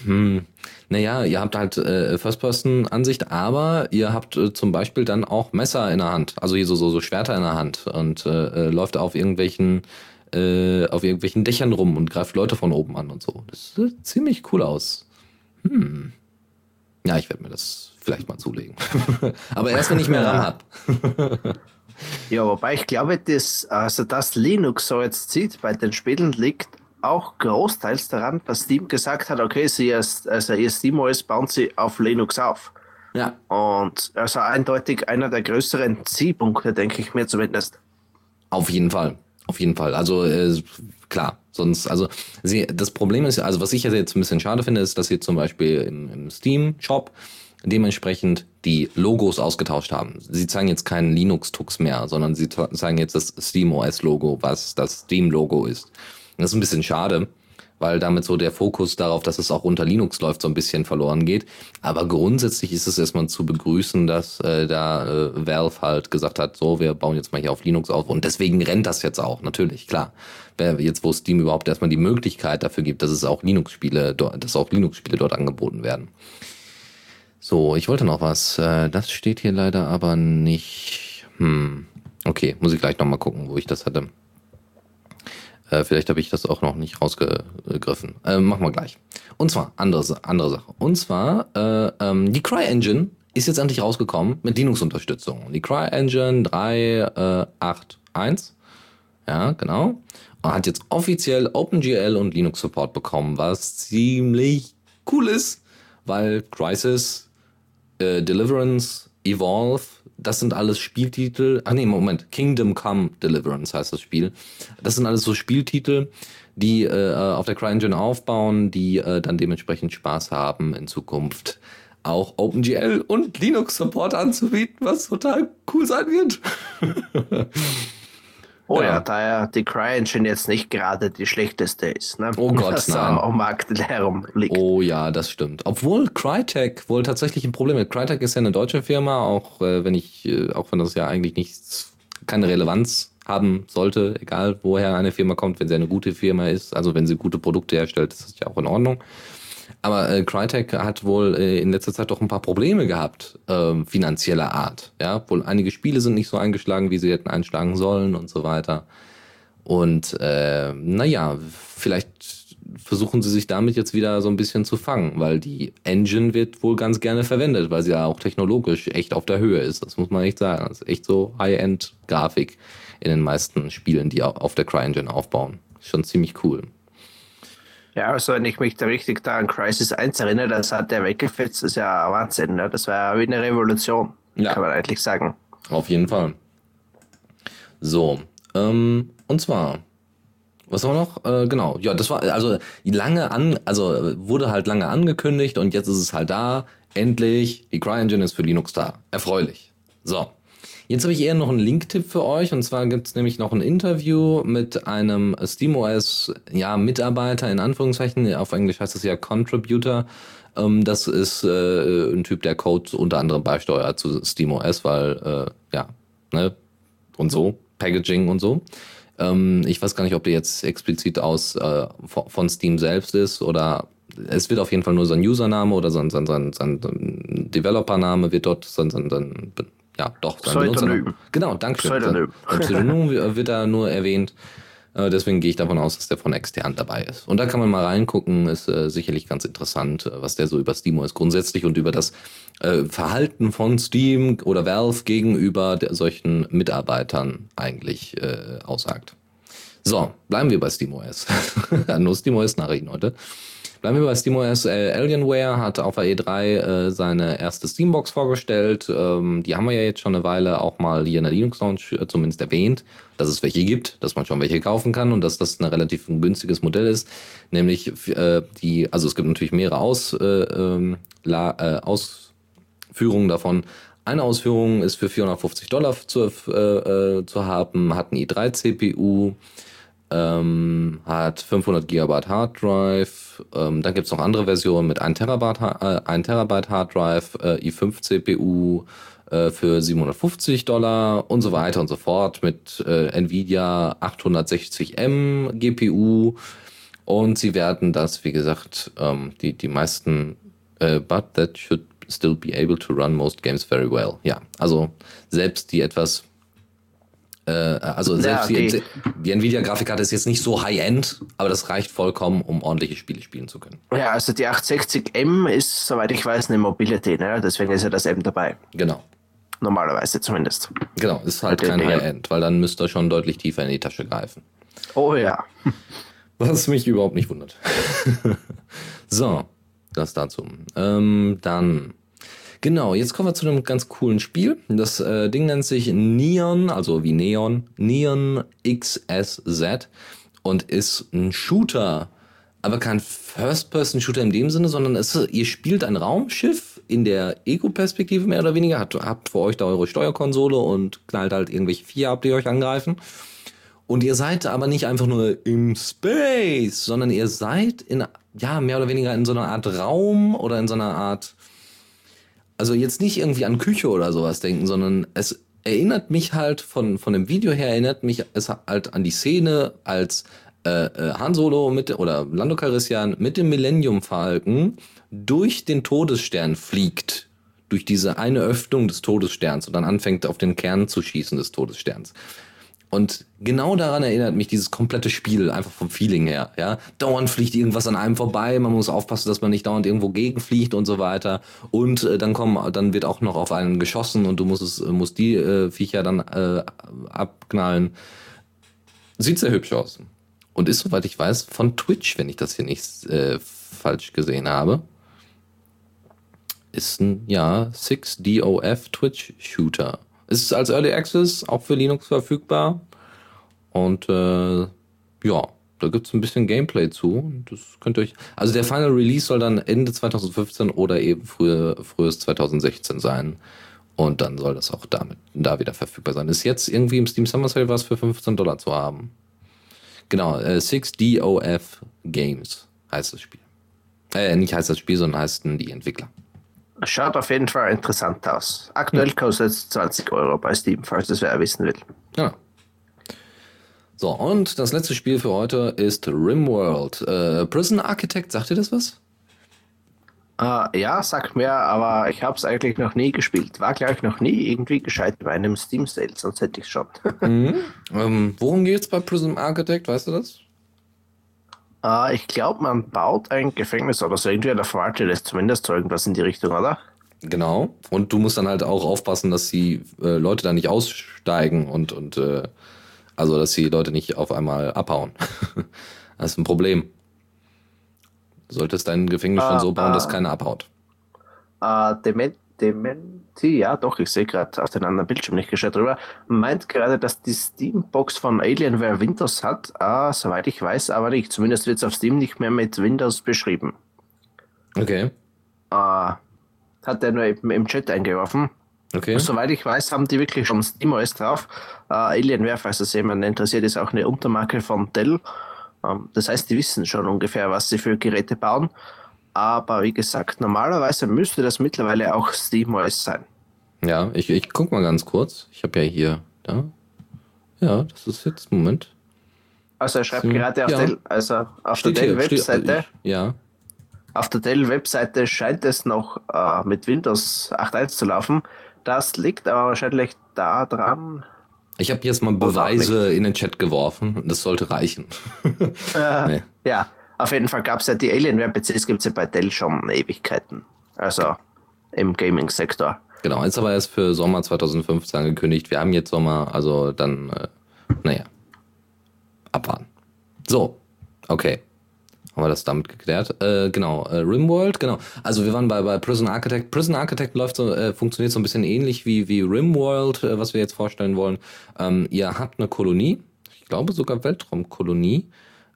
hm, naja, ihr habt halt äh, First-Person-Ansicht, aber ihr habt äh, zum Beispiel dann auch Messer in der Hand, also hier so, so, so Schwerter in der Hand und äh, äh, läuft auf irgendwelchen äh, auf irgendwelchen Dächern rum und greift Leute von oben an und so. Das sieht ziemlich cool aus. Hm. Ja, ich werde mir das vielleicht mal zulegen. aber erst, wenn ich mehr RAM habe. ja, wobei ich glaube, dass, also dass Linux so jetzt sieht bei den Spielen liegt auch großteils daran, dass Steam gesagt hat, okay, sie ist, also ihr SteamOS bauen sie auf Linux auf. Ja. Und also eindeutig einer der größeren Zielpunkte, denke ich mir zumindest. Auf jeden Fall. Auf jeden Fall. Also äh, klar, sonst, also sie, das Problem ist, also was ich jetzt ein bisschen schade finde, ist, dass sie zum Beispiel im, im Steam-Shop dementsprechend die Logos ausgetauscht haben. Sie zeigen jetzt keinen Linux-Tux mehr, sondern sie zeigen jetzt das SteamOS-Logo, was das Steam-Logo ist. Das ist ein bisschen schade, weil damit so der Fokus darauf, dass es auch unter Linux läuft, so ein bisschen verloren geht. Aber grundsätzlich ist es erstmal zu begrüßen, dass äh, da äh, Valve halt gesagt hat, so, wir bauen jetzt mal hier auf Linux auf. Und deswegen rennt das jetzt auch, natürlich, klar. Jetzt, wo Steam überhaupt erstmal die Möglichkeit dafür gibt, dass es auch Linux-Spiele, dass auch Linux-Spiele dort angeboten werden. So, ich wollte noch was. Äh, das steht hier leider aber nicht. Hm. Okay, muss ich gleich nochmal gucken, wo ich das hatte. Äh, vielleicht habe ich das auch noch nicht rausgegriffen. Äh, machen wir gleich. Und zwar, andere, andere Sache. Und zwar, äh, ähm, die CryEngine ist jetzt endlich rausgekommen mit Linux-Unterstützung. Die CryEngine 3.8.1. Ja, genau. Und hat jetzt offiziell OpenGL und Linux-Support bekommen, was ziemlich cool ist, weil Crisis, äh, Deliverance, Evolve, das sind alles Spieltitel. Ach nee, Moment, Kingdom Come Deliverance heißt das Spiel. Das sind alles so Spieltitel, die äh, auf der CryEngine aufbauen, die äh, dann dementsprechend Spaß haben in Zukunft auch OpenGL und Linux Support anzubieten, was total cool sein wird. Oh ja, ja da ja die CryEngine jetzt nicht gerade die schlechteste ist. Ne? Oh Gott, Was nein. am Markt herumliegt. Oh ja, das stimmt. Obwohl Crytek wohl tatsächlich ein Problem hat. Crytek ist ja eine deutsche Firma, auch äh, wenn ich, äh, auch wenn das ja eigentlich nichts, keine Relevanz haben sollte, egal woher eine Firma kommt, wenn sie eine gute Firma ist, also wenn sie gute Produkte herstellt, ist das ja auch in Ordnung. Aber äh, Crytek hat wohl äh, in letzter Zeit doch ein paar Probleme gehabt, äh, finanzieller Art. Ja, wohl einige Spiele sind nicht so eingeschlagen, wie sie hätten einschlagen sollen und so weiter. Und äh, naja, vielleicht versuchen sie sich damit jetzt wieder so ein bisschen zu fangen, weil die Engine wird wohl ganz gerne verwendet, weil sie ja auch technologisch echt auf der Höhe ist. Das muss man echt sagen. Das ist echt so High-End-Grafik in den meisten Spielen, die auf der CryEngine aufbauen. Schon ziemlich cool. Ja, also wenn ich mich da richtig da an Crisis 1 erinnere, das hat der weggefetzt, das ist ja Wahnsinn. Ne? Das war ja wie eine Revolution, Ja. kann man eigentlich sagen. Auf jeden Fall. So, ähm, und zwar, was haben wir noch? Äh, genau, ja, das war also lange an, also wurde halt lange angekündigt und jetzt ist es halt da. Endlich, die CryEngine ist für Linux da. Erfreulich. So. Jetzt habe ich eher noch einen Link-Tipp für euch und zwar gibt es nämlich noch ein Interview mit einem SteamOS ja, Mitarbeiter in Anführungszeichen, auf Englisch heißt es ja Contributor. Ähm, das ist äh, ein Typ, der Code unter anderem beisteuert zu SteamOS, weil äh, ja, ne, und so, Packaging und so. Ähm, ich weiß gar nicht, ob der jetzt explizit aus äh, von Steam selbst ist oder es wird auf jeden Fall nur sein Username oder sein, sein, sein, sein Developername wird dort sein, sein, sein ja doch sein Pseudonym. Genau, danke schön. Pseudonym. Sein Pseudonym wird da nur erwähnt. Äh, Deswegen gehe ich davon aus, dass der von extern dabei ist. Und da kann man mal reingucken, ist äh, sicherlich ganz interessant, äh, was der so über SteamOS grundsätzlich und über das äh, Verhalten von Steam oder Valve gegenüber der, solchen Mitarbeitern eigentlich äh, aussagt. So, bleiben wir bei SteamOS. Nur SteamOS-Nachrichten heute. Bleiben wir bei SteamOS. Alienware hat auf der E3 äh, seine erste Steambox vorgestellt. Ähm, die haben wir ja jetzt schon eine Weile auch mal hier in der Linux Lounge äh, zumindest erwähnt, dass es welche gibt, dass man schon welche kaufen kann und dass das ein relativ günstiges Modell ist. Nämlich äh, die, also es gibt natürlich mehrere Aus, äh, ähm, La, äh, Ausführungen davon. Eine Ausführung ist für 450 Dollar zu, äh, zu haben, hat ein i3-CPU, ähm, hat 500 GB Hard Drive. Ähm, dann gibt's noch andere Versionen mit 1 Terabyte, äh, 1 Terabyte Hard Drive, äh, i5 CPU äh, für 750 Dollar und so weiter und so fort mit äh, Nvidia 860M GPU. Und sie werden das, wie gesagt, ähm, die, die meisten, äh, but that should still be able to run most games very well. Ja, also selbst die etwas äh, also selbst Ja, die, die- die Nvidia-Grafikkarte ist jetzt nicht so High-End, aber das reicht vollkommen, um ordentliche Spiele spielen zu können. Ja, also die 860M ist, soweit ich weiß, eine Mobility, ne? deswegen ist ja das M dabei. Genau. Normalerweise zumindest. Genau, ist halt kein. High-End, weil dann müsst ihr schon deutlich tiefer in die Tasche greifen. Oh ja. Was mich überhaupt nicht wundert. so, das dazu. Ähm, dann, genau, jetzt kommen wir zu einem ganz coolen Spiel. Das äh, Ding nennt sich Neon, also wie Neon, Neon XSZ und ist ein Shooter, aber kein First-Person-Shooter in dem Sinne, sondern es, ihr spielt ein Raumschiff in der Ego-Perspektive mehr oder weniger, habt, habt vor euch da eure Steuerkonsole und knallt halt irgendwelche Vieh ab, die euch angreifen. Und ihr seid aber nicht einfach nur im Space, sondern ihr seid in, ja, mehr oder weniger in so einer Art Raum oder in so einer Art, also jetzt nicht irgendwie an Küche oder sowas denken, sondern es erinnert mich halt von, von dem Video her, erinnert mich es halt an die Szene, als äh, äh, Han Solo mit, oder Lando Calrissian mit dem Millennium Falcon durch den Todesstern fliegt. Durch diese eine Öffnung des Todessterns und dann anfängt auf den Kern zu schießen des Todessterns. Und genau daran erinnert mich dieses komplette Spiel, einfach vom Feeling her. Ja, dauernd fliegt irgendwas an einem vorbei, man muss aufpassen, dass man nicht dauernd irgendwo gegenfliegt und so weiter. Und äh, dann kommen, dann wird auch noch auf einen geschossen und du musst es, musst die äh, Viecher dann äh, abknallen. Sieht sehr hübsch aus. Und ist, soweit ich weiß, von Twitch, wenn ich das hier nicht äh, falsch gesehen habe. Ist ein, ja, 6DOF Twitch Shooter. Ist als Early Access auch für Linux verfügbar. Und äh, ja, da gibt es ein bisschen Gameplay zu. Das könnt ihr euch. Also der Final Release soll dann Ende 2015 oder eben frühe, frühes 2016 sein. Und dann soll das auch damit da wieder verfügbar sein. Ist jetzt irgendwie im Steam Summer Sale was für 15 Dollar zu haben. Genau, äh, 6DOF Games heißt das Spiel. Äh, nicht heißt das Spiel, sondern heißen die Entwickler. Schaut auf jeden Fall interessant aus. Aktuell kostet es 20 Euro bei Steam, falls das wer wissen will. Ja. So, und das letzte Spiel für heute ist Rimworld. Äh, Prison Architect, sagt ihr das was? Uh, ja, sagt mir, aber ich habe es eigentlich noch nie gespielt. War, glaube ich, noch nie irgendwie gescheit bei einem Steam Sale, sonst hätte ich es schon. mhm. ähm, worum geht es bei Prison Architect, weißt du das? Uh, ich glaube, man baut ein Gefängnis oder so. Irgendwie der verwaltet ist zumindest so irgendwas in die Richtung, oder? Genau. Und du musst dann halt auch aufpassen, dass die äh, Leute da nicht aussteigen und, und äh, also, dass die Leute nicht auf einmal abhauen. das ist ein Problem. Du solltest dein Gefängnis schon so bauen, dass keiner abhaut. Dement Dementi, ja doch, ich sehe gerade auf den anderen Bildschirm nicht geschaut drüber, meint gerade, dass die Steam-Box von Alienware Windows hat. Ah, soweit ich weiß, aber nicht. Zumindest wird es auf Steam nicht mehr mit Windows beschrieben. Okay. Ah, hat er nur eben im Chat eingeworfen. Okay. Soweit ich weiß, haben die wirklich schon SteamOS drauf. Uh, Alienware, falls das jemand interessiert, ist auch eine Untermarke von Dell. Um, ähm, das heißt, die wissen schon ungefähr, was sie für Geräte bauen. Aber wie gesagt, normalerweise müsste das mittlerweile auch SteamOS sein. Ja, ich, ich guck mal ganz kurz. Ich habe ja hier, da. Ja, das ist jetzt, Moment. Also er schreibt so, gerade auf, ja. Dell, also auf der Dell-Webseite. Ja. Auf der Dell-Webseite scheint es noch äh, mit Windows 8.1 zu laufen. Das liegt aber wahrscheinlich daran. Ich habe jetzt mal Beweise in den Chat geworfen. Das sollte reichen. äh, nee. Ja, auf jeden Fall gab es ja die Alienware-PCs, gibt es ja bei Dell schon Ewigkeiten. Also im Gaming-Sektor. Genau, ist aber erst für Sommer 2015 angekündigt. Wir haben jetzt Sommer, also dann, äh, naja, abwarten. So, okay. Haben wir das damit geklärt? Äh, genau, äh, Rimworld, genau. Also wir waren bei, bei Prison Architect. Prison Architect läuft so, äh, funktioniert so ein bisschen ähnlich wie, wie Rimworld, äh, was wir jetzt vorstellen wollen. Ähm, ihr habt eine Kolonie, ich glaube sogar Weltraumkolonie,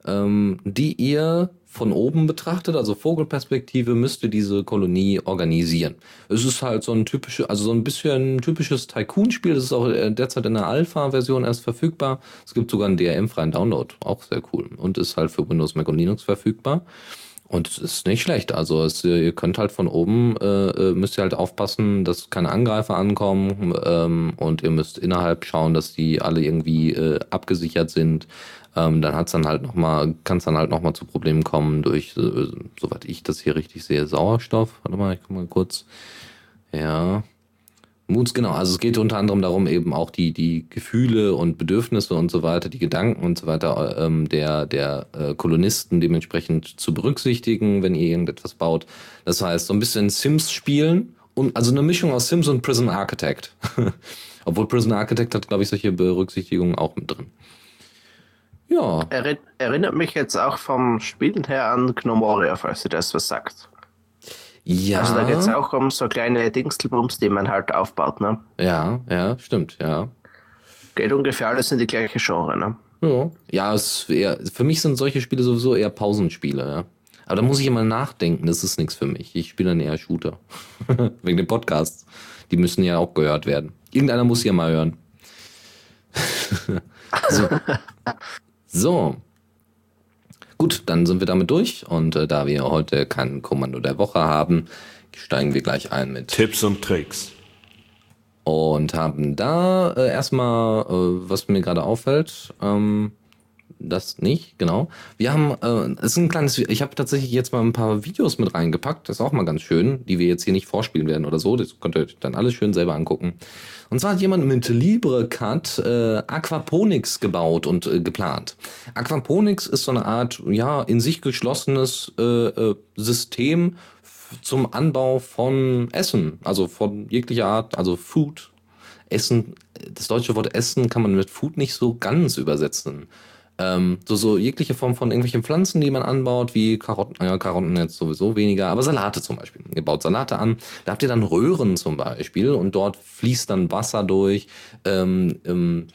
ähm, die ihr von oben betrachtet, also Vogelperspektive, müsste diese Kolonie organisieren. Es ist halt so ein typisches, also so ein bisschen typisches Tycoon-Spiel. Das ist auch äh, derzeit in der Alpha-Version erst verfügbar. Es gibt sogar einen DRM-freien Download, auch sehr cool. Und ist halt für Windows, Mac und Linux verfügbar. Und es ist nicht schlecht. Also es, ihr könnt halt von oben, äh, äh, müsst ihr halt aufpassen, dass keine Angreifer ankommen ähm, und ihr müsst innerhalb schauen, dass die alle irgendwie äh, abgesichert sind. Ähm, dann hat's dann halt noch mal, kann es dann halt noch mal zu Problemen kommen durch, äh, soweit ich das hier richtig sehe, Sauerstoff. Warte mal, ich guck mal kurz. Ja. Moods, genau. Also es geht unter anderem darum, eben auch die, die Gefühle und Bedürfnisse und so weiter, die Gedanken und so weiter ähm, der, der äh, Kolonisten dementsprechend zu berücksichtigen, wenn ihr irgendetwas baut. Das heißt, so ein bisschen Sims spielen und also eine Mischung aus Sims und Prison Architect. Obwohl Prison Architect hat, glaube ich, solche Berücksichtigungen auch mit drin. Ja. Er, erinnert mich jetzt auch vom Spielen her an Gnomoria, falls ihr das was sagt. Ja. Also da geht es auch um so kleine Dingstelbums, die man halt aufbaut, ne? Ja, ja, stimmt, ja. Geht ungefähr alles in die gleiche Genre, ne? Ja, ja es eher, für mich sind solche Spiele sowieso eher Pausenspiele, ja. Aber da muss ich immer nachdenken, das ist nichts für mich. Ich spiele dann eher Shooter. Wegen den Podcasts. Die müssen ja auch gehört werden. Irgendeiner muss ja mal hören. so. So. Gut, dann sind wir damit durch und äh, da wir heute kein Kommando der Woche haben, steigen wir gleich ein mit Tipps und Tricks. Und haben da äh, erstmal, äh, was mir gerade auffällt, ähm, das nicht, genau. Wir haben, äh, es ist ein kleines, ich habe tatsächlich jetzt mal ein paar Videos mit reingepackt, das ist auch mal ganz schön, die wir jetzt hier nicht vorspielen werden oder so, das könnt ihr euch dann alles schön selber angucken. Und zwar hat jemand mit LibreCut äh, Aquaponics gebaut und äh, geplant. Aquaponics ist so eine Art, ja, in sich geschlossenes äh, äh, System zum Anbau von Essen, also von jeglicher Art, also Food, Essen, das deutsche Wort Essen kann man mit Food nicht so ganz übersetzen. Ähm, so, so jegliche Form von irgendwelchen Pflanzen, die man anbaut, wie Karotten, ja, Karotten jetzt sowieso weniger, aber Salate zum Beispiel. Ihr baut Salate an, da habt ihr dann Röhren zum Beispiel und dort fließt dann Wasser durch. Ähm, ähm,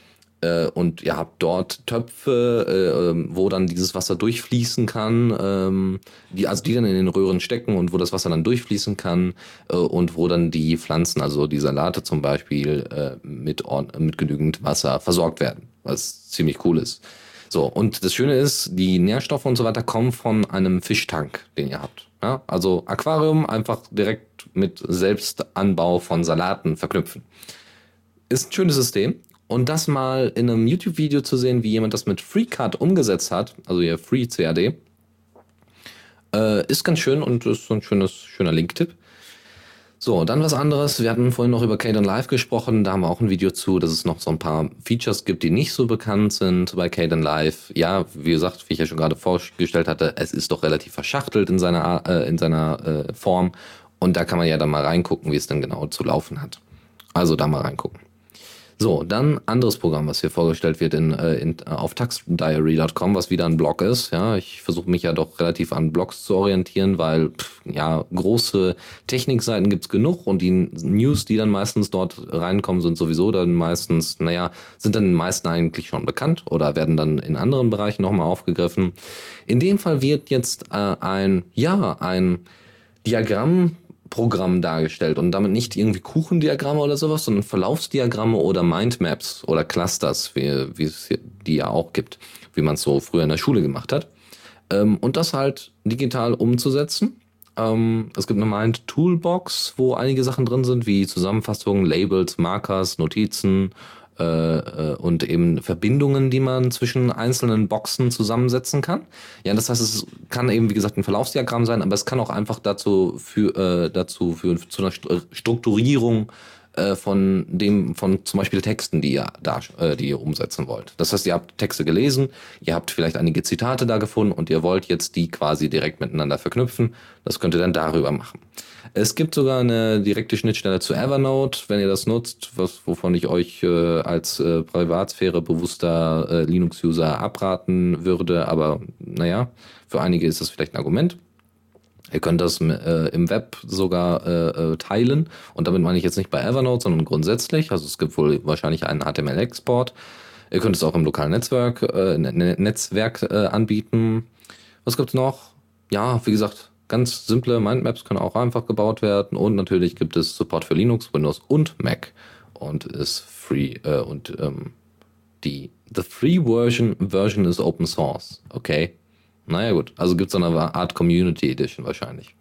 äh, und ihr habt dort Töpfe, äh, ähm, wo dann dieses Wasser durchfließen kann, ähm, die, also die dann in den Röhren stecken und wo das Wasser dann durchfließen kann äh, und wo dann die Pflanzen, also die Salate zum Beispiel, äh, mit, mit genügend Wasser versorgt werden, was ziemlich cool ist. So, und das Schöne ist, die Nährstoffe und so weiter kommen von einem Fischtank, den ihr habt. Ja? Also Aquarium einfach direkt mit Selbstanbau von Salaten verknüpfen. Ist ein schönes System. Und das mal in einem YouTube-Video zu sehen, wie jemand das mit FreeCAD umgesetzt hat, also hier Free CAD, äh, ist ganz schön und ist so ein schönes, schöner Link-Tipp. So, dann was anderes. Wir hatten vorhin noch über Caden Live gesprochen. Da haben wir auch ein Video zu, dass es noch so ein paar Features gibt, die nicht so bekannt sind bei Caden Live. Ja, wie gesagt, wie ich ja schon gerade vorgestellt hatte, es ist doch relativ verschachtelt in seiner, äh, in seiner äh, Form. Und da kann man ja dann mal reingucken, wie es dann genau zu laufen hat. Also da mal reingucken. So, dann anderes Programm, was hier vorgestellt wird in, äh, in, äh, auf taxdiary.com, was wieder ein Blog ist. Ja, ich versuche mich ja doch relativ an Blogs zu orientieren, weil pff, ja große Technikseiten gibt's genug und die News, die dann meistens dort reinkommen, sind sowieso dann meistens, naja, sind dann den meisten eigentlich schon bekannt oder werden dann in anderen Bereichen nochmal aufgegriffen. In dem Fall wird jetzt äh, ein, ja, ein Diagramm Programm dargestellt und damit nicht irgendwie Kuchendiagramme oder sowas, sondern Verlaufsdiagramme oder Mindmaps oder Clusters, wie, wie es die ja auch gibt, wie man es so früher in der Schule gemacht hat. Ähm, und das halt digital umzusetzen. Ähm, es gibt eine Mind Toolbox, wo einige Sachen drin sind, wie Zusammenfassungen, Labels, Markers, Notizen, und eben Verbindungen, die man zwischen einzelnen Boxen zusammensetzen kann. Ja, das heißt, es kann eben, wie gesagt, ein Verlaufsdiagramm sein, aber es kann auch einfach dazu, für, äh, dazu führen, zu einer Strukturierung äh, von dem, von zum Beispiel Texten, die ihr da, äh, die ihr umsetzen wollt. Das heißt, ihr habt Texte gelesen, ihr habt vielleicht einige Zitate da gefunden und ihr wollt jetzt die quasi direkt miteinander verknüpfen. Das könnt ihr dann darüber machen. Es gibt sogar eine direkte Schnittstelle zu Evernote, wenn ihr das nutzt, was, wovon ich euch äh, als äh, Privatsphäre bewusster äh, Linux-User abraten würde. Aber naja, für einige ist das vielleicht ein Argument. Ihr könnt das äh, im Web sogar äh, äh, teilen. Und damit meine ich jetzt nicht bei Evernote, sondern grundsätzlich. Also es gibt wohl wahrscheinlich einen HTML-Export. Ihr könnt es auch im lokalen Netzwerk, äh, Netzwerk äh, anbieten. Was gibt's noch? Ja, wie gesagt, ganz simple Mindmaps können auch einfach gebaut werden. Und natürlich gibt es Support für Linux, Windows und Mac. Und ist free äh, und ähm, die the free version version is open source. Okay. Naja, gut. Also gibt es so eine Art Community Edition wahrscheinlich.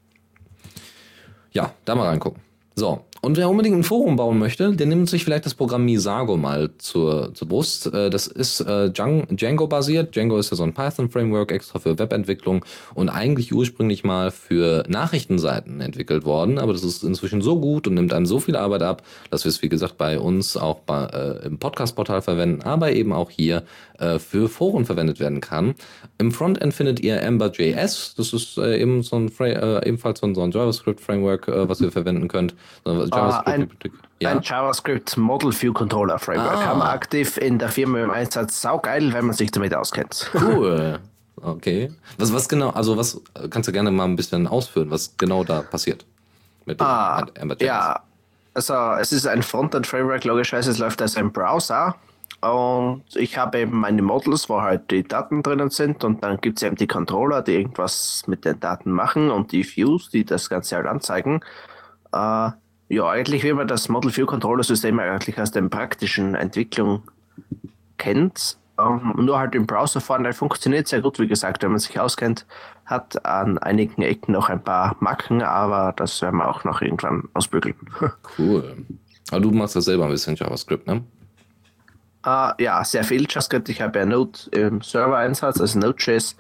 Ja, da mal reingucken. So, und wer unbedingt ein Forum bauen möchte, der nimmt sich vielleicht das Programm Misago mal zur, zur Brust. Äh, das ist äh, Django-basiert. Django ist ja so ein Python-Framework extra für Webentwicklung und eigentlich ursprünglich mal für Nachrichtenseiten entwickelt worden. Aber das ist inzwischen so gut und nimmt einem so viel Arbeit ab, dass wir es, wie gesagt, bei uns auch bei, äh, im Podcast-Portal verwenden, aber eben auch hier äh, für Foren verwendet werden kann. Im Frontend findet ihr Ember.js. Das ist äh, eben so ein äh, ebenfalls so ein, so ein JavaScript-Framework, was ihr verwenden könnt. JavaScript uh, ein, ja? ein, JavaScript Model View Controller Framework. Ah. Haben wir aktiv in der Firma im Einsatz. Saugeil, wenn man sich damit auskennt. Cool. Okay. Was, was genau, also was kannst du gerne mal ein bisschen ausführen, was genau da passiert mit ah, Ja, also es ist ein Frontend-Framework, logischerweise, es läuft als ein Browser. Und ich habe eben meine Models, wo halt die Daten drinnen sind und dann gibt es eben die Controller, die irgendwas mit den Daten machen und die Views, die das Ganze halt anzeigen. Äh, ja, eigentlich, wie man das Model View Controller System eigentlich aus der praktischen Entwicklung kennt, ähm, nur halt im Browser vorne funktioniert sehr gut, wie gesagt, wenn man sich auskennt, hat an einigen Ecken noch ein paar Macken, aber das werden wir auch noch irgendwann ausbügeln. Cool. Aber du machst das selber ein bisschen JavaScript, ne? Uh, ja, sehr viel JavaScript. Ich habe ja Node im Server-Einsatz, also Node.js.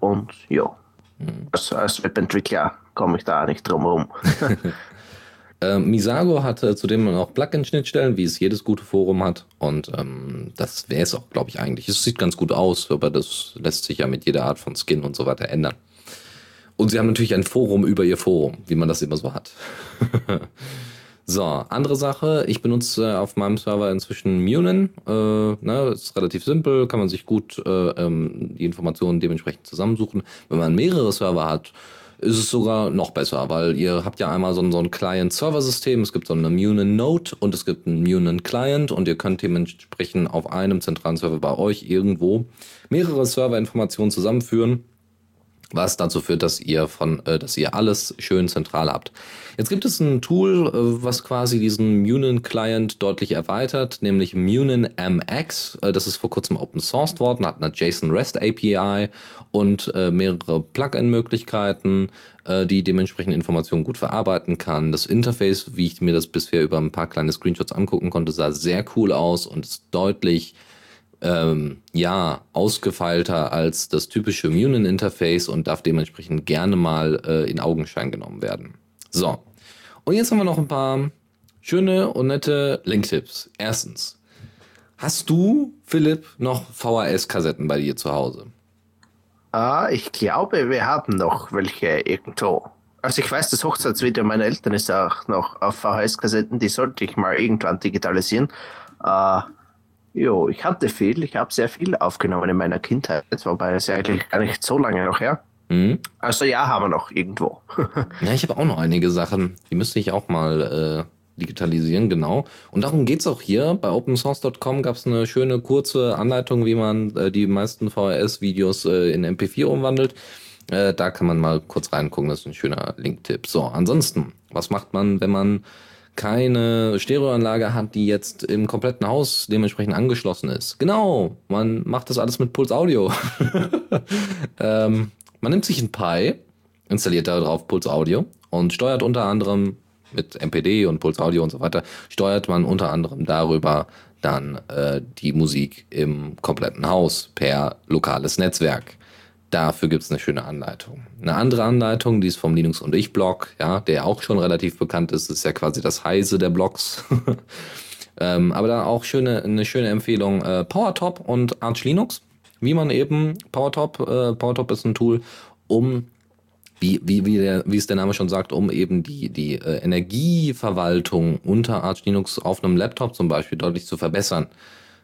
Und ja, mhm. als, als Webentwickler komme ich da nicht drum herum. äh, Misago hat äh, zudem auch Plugin-Schnittstellen, wie es jedes gute Forum hat. Und ähm, das wäre es auch, glaube ich, eigentlich. Es sieht ganz gut aus, aber das lässt sich ja mit jeder Art von Skin und so weiter ändern. Und sie haben natürlich ein Forum über ihr Forum, wie man das immer so hat. So, andere Sache, ich benutze auf meinem Server inzwischen Munin. Äh, ne, ist relativ simpel, kann man sich gut äh, ähm, die Informationen dementsprechend zusammensuchen. Wenn man mehrere Server hat, ist es sogar noch besser, weil ihr habt ja einmal so ein, so ein Client-Server-System, es gibt so eine Munin-Node und es gibt einen Munin-Client und ihr könnt dementsprechend auf einem zentralen Server bei euch irgendwo mehrere Serverinformationen zusammenführen was dazu führt, dass ihr von, äh, dass ihr alles schön zentral habt. Jetzt gibt es ein Tool, äh, was quasi diesen Munin Client deutlich erweitert, nämlich Munin MX. Äh, das ist vor kurzem Open Sourced worden, hat eine JSON REST API und äh, mehrere Plugin-Möglichkeiten, äh, die dementsprechend Informationen gut verarbeiten kann. Das Interface, wie ich mir das bisher über ein paar kleine Screenshots angucken konnte, sah sehr cool aus und ist deutlich ähm, ja, ausgefeilter als das typische Munin-Interface und darf dementsprechend gerne mal äh, in Augenschein genommen werden. So, und jetzt haben wir noch ein paar schöne und nette Link-Tipps. Erstens, hast du, Philipp, noch VHS-Kassetten bei dir zu Hause? Ah, ich glaube, wir haben noch welche irgendwo. Also ich weiß, das Hochzeitsvideo meiner Eltern ist auch noch auf VHS-Kassetten, die sollte ich mal irgendwann digitalisieren. Äh, Jo, ich hatte viel. Ich habe sehr viel aufgenommen in meiner Kindheit, wobei es ja eigentlich gar nicht so lange noch her. Mhm. Also ja, haben wir noch irgendwo. ja, ich habe auch noch einige Sachen. Die müsste ich auch mal äh, digitalisieren, genau. Und darum geht es auch hier. Bei opensource.com gab es eine schöne kurze Anleitung, wie man äh, die meisten VHS-Videos äh, in MP4 umwandelt. Äh, da kann man mal kurz reingucken. Das ist ein schöner Link-Tipp. So, ansonsten, was macht man, wenn man keine Stereoanlage hat, die jetzt im kompletten Haus dementsprechend angeschlossen ist. Genau, man macht das alles mit Puls Audio. ähm, man nimmt sich ein Pi, installiert da drauf Puls Audio und steuert unter anderem mit MPD und Puls Audio und so weiter, steuert man unter anderem darüber dann äh, die Musik im kompletten Haus per lokales Netzwerk. Dafür gibt es eine schöne Anleitung. Eine andere Anleitung, die ist vom Linux und ich Blog, ja, der auch schon relativ bekannt ist, ist ja quasi das Heise der Blogs. ähm, aber da auch schöne, eine schöne Empfehlung, äh, PowerTop und Arch Linux. Wie man eben, PowerTop, äh, PowerTop ist ein Tool, um, wie, wie, wie, der, wie es der Name schon sagt, um eben die, die äh, Energieverwaltung unter Arch Linux auf einem Laptop zum Beispiel deutlich zu verbessern.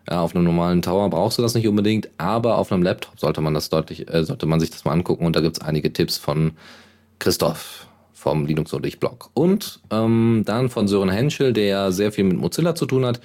Ja, auf einem normalen Tower brauchst du das nicht unbedingt, aber auf einem Laptop sollte man das deutlich, äh, sollte man sich das mal angucken und da gibt's einige Tipps von Christoph vom Linux und ich Blog. Und ähm, dann von Sören Henschel, der sehr viel mit Mozilla zu tun hat.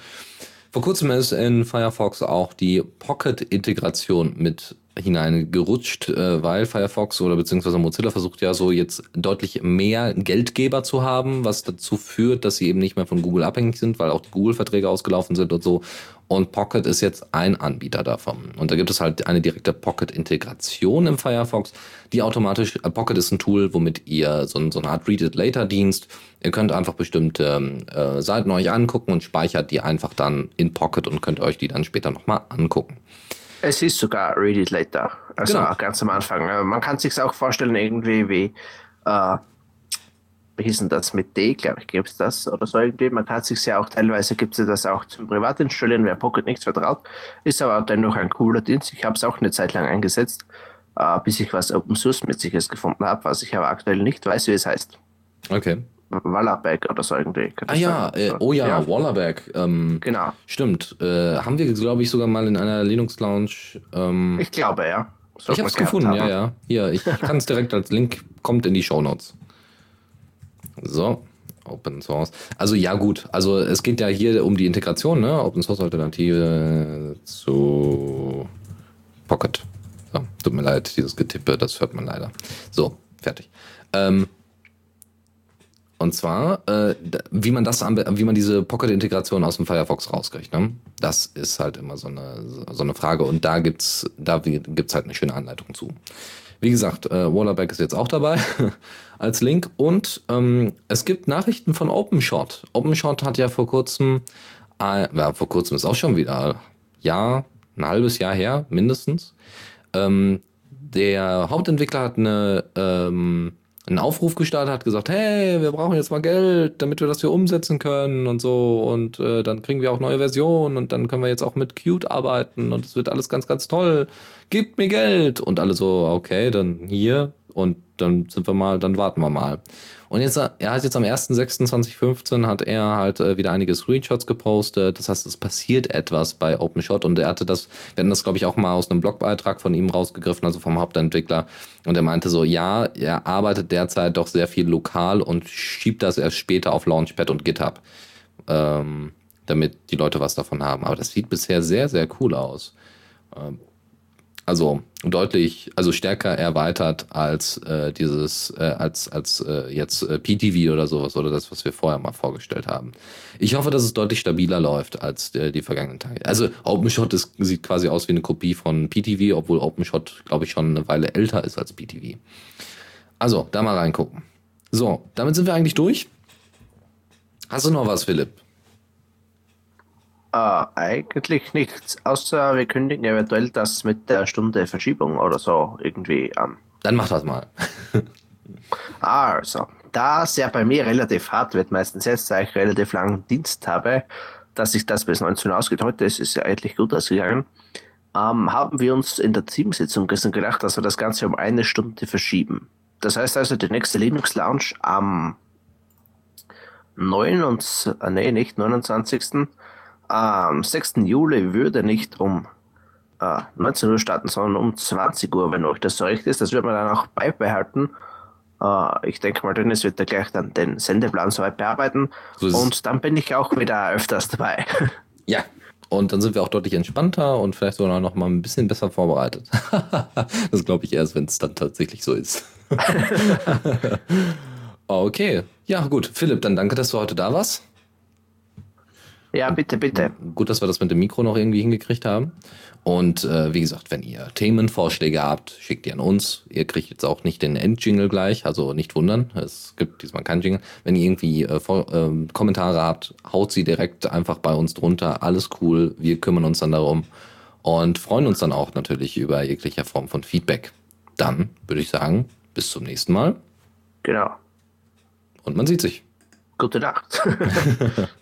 Vor kurzem ist in Firefox auch die Pocket-Integration mit hineingerutscht, äh, weil Firefox oder beziehungsweise Mozilla versucht ja so jetzt deutlich mehr Geldgeber zu haben, was dazu führt, dass sie eben nicht mehr von Google abhängig sind, weil auch die Google-Verträge ausgelaufen sind und so. Und Pocket ist jetzt ein Anbieter davon. Und da gibt es halt eine direkte Pocket-Integration im Firefox, die automatisch, äh, Pocket ist ein Tool, womit ihr so, so eine Art Read-It-Later-Dienst, ihr könnt einfach bestimmte äh, Seiten euch angucken und speichert die einfach dann in Pocket und könnt euch die dann später nochmal angucken. Es ist sogar Read It Later. Also genau. ganz am Anfang. Äh, man kann sich auch vorstellen, irgendwie wie, äh, wie hieß denn das mit D, glaube ich, gibt es das oder so irgendwie. Man kann sich ja auch teilweise gibt es das auch zum Privat installieren, wer Pocket nicht vertraut. Ist aber dennoch ein cooler Dienst. Ich habe es auch eine Zeit lang eingesetzt, äh, bis ich was Open Source mit sich gefunden habe, was ich aber aktuell nicht weiß, wie es heißt. Okay. Wallerback oder so irgendwie. Ah ja, äh, oh ja, ja. Wallerback. Ähm, genau. Stimmt. Äh, haben wir, glaube ich, sogar mal in einer Linux Lounge. Ähm, ich glaube, ja. So ich habe es gefunden, haben. ja, ja. Hier, ich kann es direkt als Link, kommt in die Show Notes. So, Open Source. Also ja, gut. Also es geht ja hier um die Integration, ne? Open Source Alternative zu Pocket. So, tut mir leid, dieses Getippe, das hört man leider. So, fertig. Ähm, und zwar, äh, wie man das, wie man diese Pocket-Integration aus dem Firefox rauskriegt. Ne? Das ist halt immer so eine, so eine Frage. Und da gibt's, da gibt's halt eine schöne Anleitung zu. Wie gesagt, äh, Wallerback ist jetzt auch dabei als Link. Und ähm, es gibt Nachrichten von OpenShot. OpenShot hat ja vor kurzem, äh, ja, vor kurzem ist auch schon wieder Jahr, ein halbes Jahr her, mindestens. Ähm, der Hauptentwickler hat eine, ähm, einen Aufruf gestartet, hat gesagt, hey, wir brauchen jetzt mal Geld, damit wir das hier umsetzen können und so. Und äh, dann kriegen wir auch neue Versionen und dann können wir jetzt auch mit Qt arbeiten und es wird alles ganz, ganz toll. Gebt mir Geld. Und alle so, okay, dann hier und dann sind wir mal, dann warten wir mal. Und jetzt, er hat jetzt am 1.6.2015 hat er halt äh, wieder einige Screenshots gepostet. Das heißt, es passiert etwas bei OpenShot und er hatte das, wir hatten das, glaube ich, auch mal aus einem Blogbeitrag von ihm rausgegriffen, also vom Hauptentwickler. Und er meinte so, ja, er arbeitet derzeit doch sehr viel lokal und schiebt das erst später auf Launchpad und GitHub. Ähm, damit die Leute was davon haben. Aber das sieht bisher sehr, sehr cool aus. Ähm, also deutlich, also stärker erweitert als äh, dieses, äh, als, als äh, jetzt äh, PTV oder sowas oder das, was wir vorher mal vorgestellt haben. Ich hoffe, dass es deutlich stabiler läuft als die vergangenen Tage. Also OpenShot ist, sieht quasi aus wie eine Kopie von PTV, obwohl OpenShot, glaube ich, schon eine Weile älter ist als PTV. Also, da mal reingucken. So, damit sind wir eigentlich durch. Hast du noch was, Philipp? Äh, eigentlich nichts, außer wir kündigen eventuell das mit der Stunde Verschiebung oder so irgendwie an. Dann mach das mal. also, da es ja bei mir relativ hart wird, meistens jetzt, da ich relativ langen Dienst habe, dass sich das bis 19 Uhr ausgeht, heute ist es ja eigentlich gut ausgegangen, ähm, haben wir uns in der Teamsitzung gestern gedacht, dass wir das Ganze um eine Stunde verschieben. Das heißt also, die nächste Linux Lounge am 9 und, nee, nicht 29 am 6. Juli würde nicht um äh, 19 Uhr starten, sondern um 20 Uhr, wenn euch das so recht ist. Das wird man dann auch beibehalten. Äh, ich denke mal, Dennis wird da gleich dann den Sendeplan soweit bearbeiten. So und dann bin ich auch wieder öfters dabei. Ja, und dann sind wir auch deutlich entspannter und vielleicht sogar noch mal ein bisschen besser vorbereitet. das glaube ich erst, wenn es dann tatsächlich so ist. okay, ja gut. Philipp, dann danke, dass du heute da warst. Ja, bitte, bitte. Gut, dass wir das mit dem Mikro noch irgendwie hingekriegt haben. Und äh, wie gesagt, wenn ihr Themenvorschläge habt, schickt die an uns. Ihr kriegt jetzt auch nicht den Endjingle gleich, also nicht wundern. Es gibt diesmal keinen Jingle. Wenn ihr irgendwie äh, vor, äh, Kommentare habt, haut sie direkt einfach bei uns drunter. Alles cool. Wir kümmern uns dann darum und freuen uns dann auch natürlich über jegliche Form von Feedback. Dann würde ich sagen, bis zum nächsten Mal. Genau. Und man sieht sich. Gute Nacht.